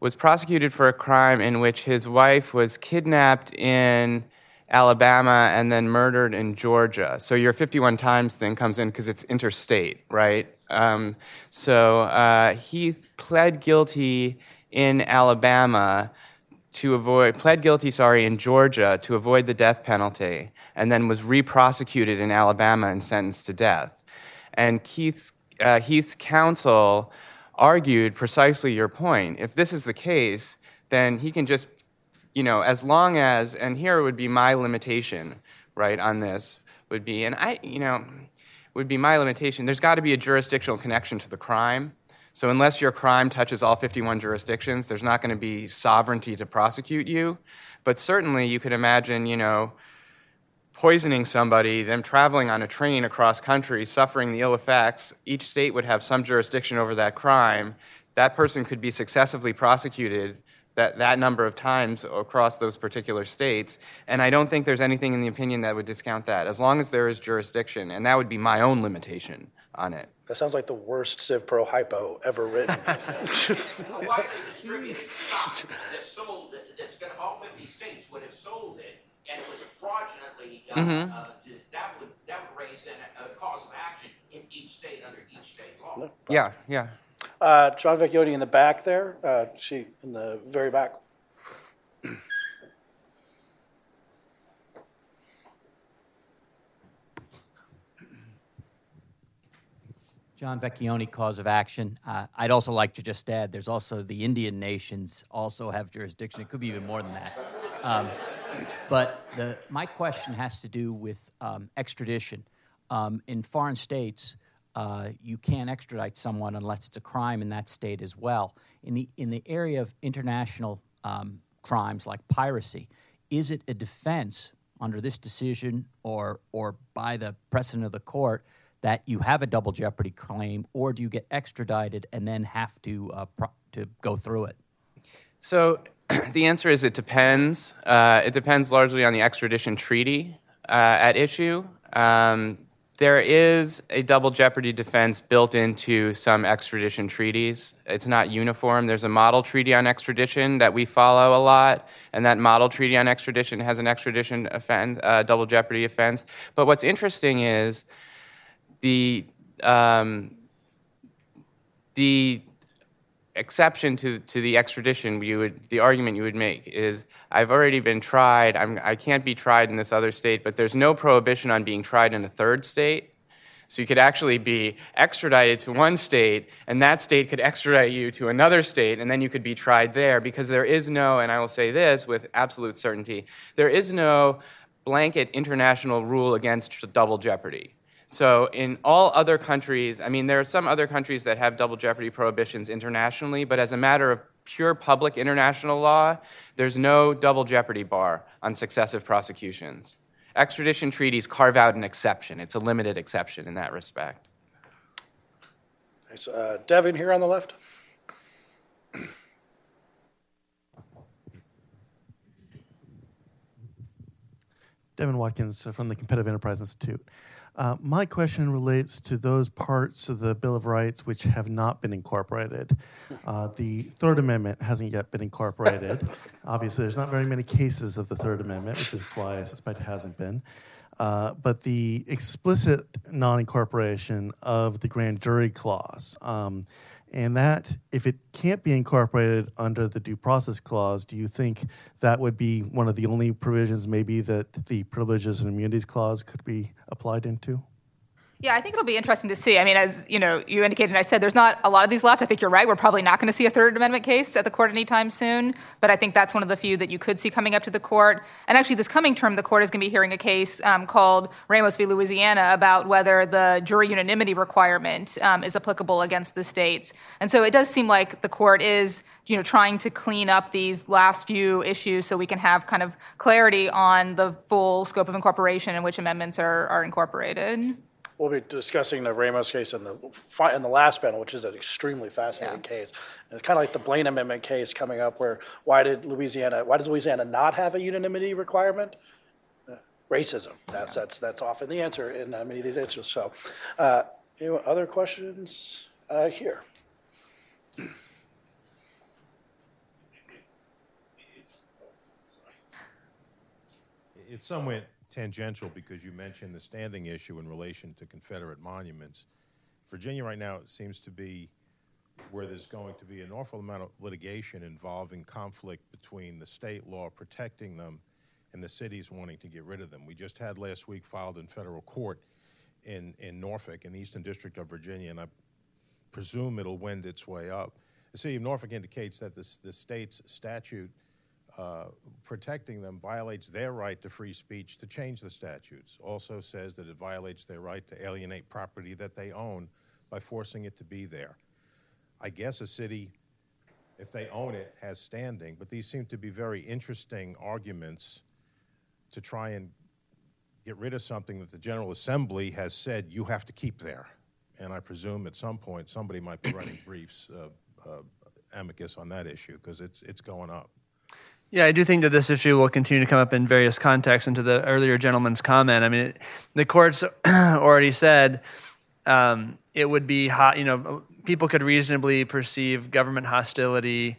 was prosecuted for a crime in which his wife was kidnapped in Alabama and then murdered in Georgia. So your 51 times thing comes in because it's interstate, right? Um, so uh, Heath pled guilty in Alabama to avoid, pled guilty, sorry, in Georgia to avoid the death penalty, and then was re-prosecuted in Alabama and sentenced to death. And Keith's, uh, Heath's counsel argued precisely your point. If this is the case, then he can just, you know, as long as, and here would be my limitation, right, on this, would be, and I, you know, would be my limitation. There's got to be a jurisdictional connection to the crime. So unless your crime touches all 51 jurisdictions, there's not going to be sovereignty to prosecute you. But certainly you could imagine, you know, poisoning somebody, them traveling on a train across country, suffering the ill effects. Each state would have some jurisdiction over that crime. That person could be successively prosecuted that, that number of times across those particular states. And I don't think there's anything in the opinion that would discount that, as long as there is jurisdiction. And that would be my own limitation on it. That sounds like the worst Civ Pro hypo ever written. widely distributed stock that's sold, that's going to, all 50 states would have sold it, and it was fraudulently, uh, Mhm. uh, that would, that would raise then a, a cause of action in each state under each state law. Yeah, yeah. Uh, John Vecchione in the back there, uh, she in the very back. John Vecchione, cause of action. Uh, I'd also like to just add, there's also the Indian nations also have jurisdiction. It could be even more than that. Um, but the, my question has to do with um, extradition. Um, in foreign states, uh, you can't extradite someone unless it's a crime in that state as well. In the in the area of international um, crimes like piracy, is it a defense under this decision or or by the precedent of the court that you have a double jeopardy claim, or do you get extradited and then have to uh, pro- to go through it? So the answer is it depends. Uh, it depends largely on the extradition treaty uh, at issue. Um, there is a double jeopardy defense built into some extradition treaties. It's not uniform. There's a model treaty on extradition that we follow a lot, and that model treaty on extradition has an extradition offense, uh, double jeopardy offense. But what's interesting is the um, the exception to, to the extradition you would the argument you would make is I've already been tried. I'm, I can't be tried in this other state but there's no prohibition on being tried in a third state. So you could actually be extradited to one state and that state could extradite you to another state and then you could be tried there because there is no and I will say this with absolute certainty there is no blanket international rule against double jeopardy so in all other countries, I mean, there are some other countries that have double jeopardy prohibitions internationally, but as a matter of pure public international law, there's no double jeopardy bar on successive prosecutions. Extradition treaties carve out an exception. It's a limited exception in that respect. Okay, so, uh, Devin here on the left. Devin Watkins from the Competitive Enterprise Institute. Uh, my question relates to those parts of the Bill of Rights which have not been incorporated. Uh, the Third Amendment hasn't yet been incorporated. Obviously, there's not very many cases of the Third Amendment, which is why I suspect it hasn't been. Uh, but the explicit non incorporation of the grand jury clause, um, and that, if it can't be incorporated under the due process clause, do you think that would be one of the only provisions, maybe, that the privileges and immunities clause could be applied into? Yeah, I think it'll be interesting to see. I mean, as you know, you indicated, and I said there's not a lot of these left. I think you're right. We're probably not going to see a Third Amendment case at the court anytime soon, but I think that's one of the few that you could see coming up to the court. And actually, this coming term, the court is going to be hearing a case um, called Ramos v. Louisiana about whether the jury unanimity requirement um, is applicable against the states. And so it does seem like the court is, you know, trying to clean up these last few issues so we can have kind of clarity on the full scope of incorporation and which amendments are, are incorporated. We'll be discussing the Ramos case in the, fi- in the last panel, which is an extremely fascinating case. And it's kind of like the Blaine Amendment case coming up where why did Louisiana, why does Louisiana not have a unanimity requirement? Uh, Racism. That's, that's, that's often the answer in uh, many of these answers. So, uh, any other questions uh, here? It's somewhat tangential because you mentioned the standing issue in relation to Confederate monuments. Virginia right now seems to be where there's going to be an awful amount of litigation involving conflict between the state law protecting them and the cities wanting to get rid of them. We just had last week filed in federal court in, in Norfolk, in the Eastern District of Virginia, and I presume it'll wend its way up. The city of Norfolk indicates that this, the state's statute uh, protecting them violates their right to free speech to change the statutes. Also says that it violates their right to alienate property that they own by forcing it to be there. I guess a city, if they own it, has standing, but these seem to be very interesting arguments to try and get rid of something that the General Assembly has said you have to keep there. And I presume at some point somebody might be writing briefs, uh, uh, amicus on that issue, because it's, it's going up. Yeah, I do think that this issue will continue to come up in various contexts. And to the earlier gentleman's comment, I mean, the courts already said um, it would be hot. You know, people could reasonably perceive government hostility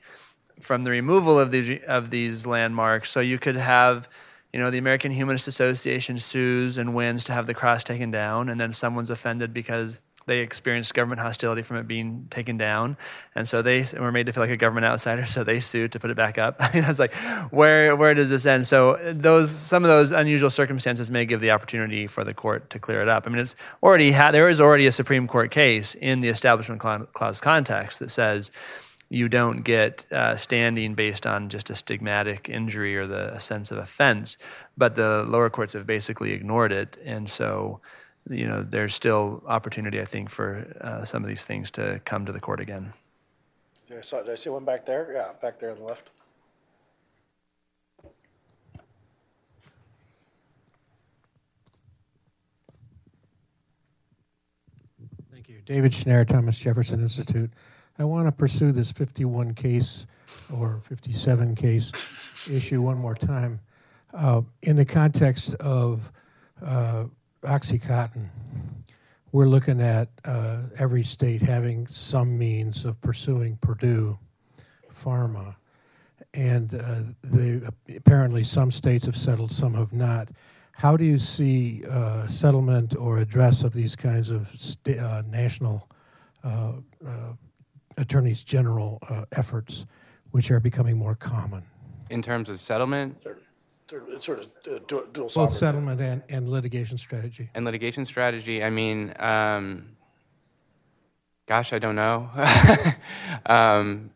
from the removal of these of these landmarks. So you could have, you know, the American Humanist Association sues and wins to have the cross taken down, and then someone's offended because they experienced government hostility from it being taken down, and so they were made to feel like a government outsider. So they sued to put it back up. I mean, it's like, where where does this end? So those some of those unusual circumstances may give the opportunity for the court to clear it up. I mean, it's already had there is already a Supreme Court case in the Establishment Clause context that says you don't get uh, standing based on just a stigmatic injury or the sense of offense, but the lower courts have basically ignored it, and so you know, there's still opportunity, I think, for uh, some of these things to come to the court again. Did I, saw, did I see one back there? Yeah, back there on the left. Thank you. David Schnarr, Thomas Jefferson Institute. I want to pursue this 51 case or 57 case issue one more time uh, in the context of uh, Oxycontin, we're looking at uh, every state having some means of pursuing Purdue Pharma. And uh, they, apparently, some states have settled, some have not. How do you see uh, settlement or address of these kinds of sta- uh, national uh, uh, attorneys general efforts, which are becoming more common? In terms of settlement? It's sort of uh, dual, dual Both settlement and, and litigation strategy. And litigation strategy, I mean, um, gosh, I don't know. um,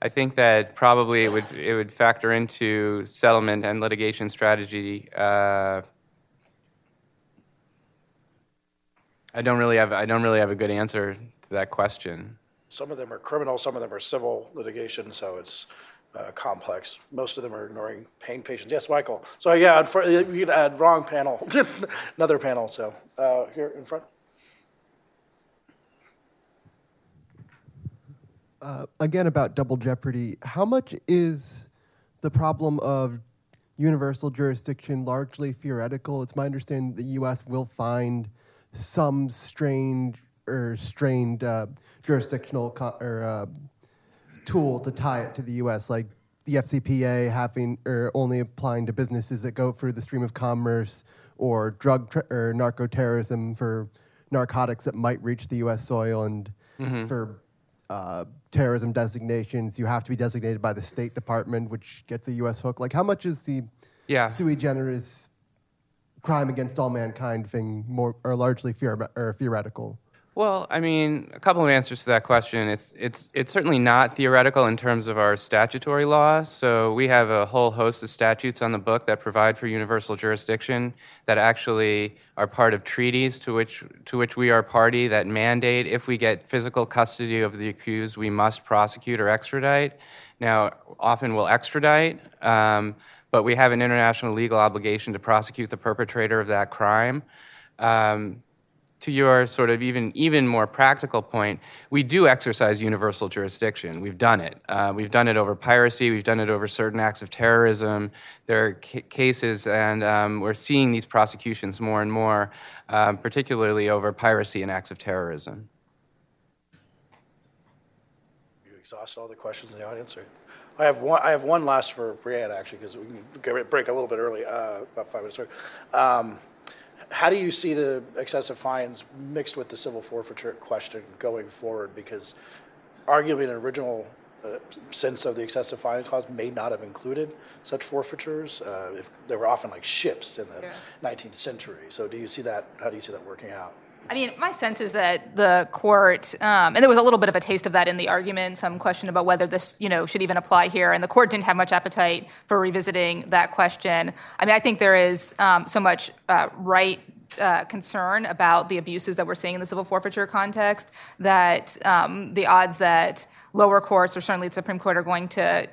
I think that probably it would it would factor into settlement and litigation strategy. Uh, I don't really have I don't really have a good answer to that question. Some of them are criminal, some of them are civil litigation, so it's uh, complex. Most of them are ignoring pain patients. Yes, Michael. So yeah, you could add wrong panel, another panel. So uh, here in front. Uh, again, about double jeopardy. How much is the problem of universal jurisdiction largely theoretical? It's my understanding the U.S. will find some strained or strained uh, jurisdictional or uh, tool to tie it to the U.S., like the FCPA having or only applying to businesses that go through the stream of commerce, or drug tra- or narco terrorism for narcotics that might reach the U.S. soil, and mm-hmm. for uh, terrorism designations, you have to be designated by the State Department, which gets a U.S. hook. Like, how much is the yeah. sui generis crime against all mankind thing more or largely theor- or theoretical? Well, I mean, a couple of answers to that question. It's it's it's certainly not theoretical in terms of our statutory law. So we have a whole host of statutes on the book that provide for universal jurisdiction that actually are part of treaties to which to which we are party that mandate if we get physical custody of the accused, we must prosecute or extradite. Now, often we'll extradite, um, but we have an international legal obligation to prosecute the perpetrator of that crime. Um, to your sort of even even more practical point, we do exercise universal jurisdiction. We've done it. Uh, we've done it over piracy. We've done it over certain acts of terrorism. There are ca- cases, and um, we're seeing these prosecutions more and more, um, particularly over piracy and acts of terrorism. You exhaust all the questions in the audience, or? I have one. I have one last for Brianne actually, because we can break a little bit early, uh, about five minutes. Um, how do you see the excessive fines mixed with the civil forfeiture question going forward? Because arguably an original uh, sense of the excessive fines clause may not have included such forfeitures. Uh, if, they were often like ships in the Yeah. 19th century. So do you see that? How do you see that working out? I mean, my sense is that the court, um, and there was a little bit of a taste of that in the argument, some question about whether this, you know, should even apply here, and the court didn't have much appetite for revisiting that question. I mean, I think there is um, so much uh, right uh, concern about the abuses that we're seeing in the civil forfeiture context that um, the odds that lower courts or certainly the Supreme Court are going to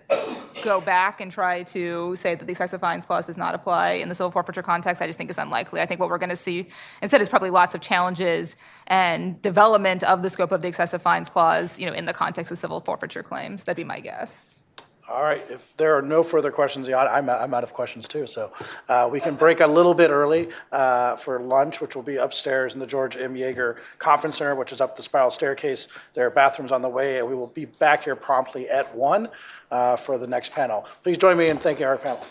go back and try to say that the excessive fines clause does not apply in the civil forfeiture context, I just think is unlikely. I think what we're going to see instead is probably lots of challenges and development of the scope of the excessive fines clause, you know, in the context of civil forfeiture claims. That'd be my guess. All right, if there are no further questions, I'm, I'm out of questions too. So uh, we can break a little bit early uh, for lunch, which will be upstairs in the George M. Yeager Conference Center, which is up the spiral staircase. There are bathrooms on the way, and we will be back here promptly at 1 uh, for the next panel. Please join me in thanking our panel.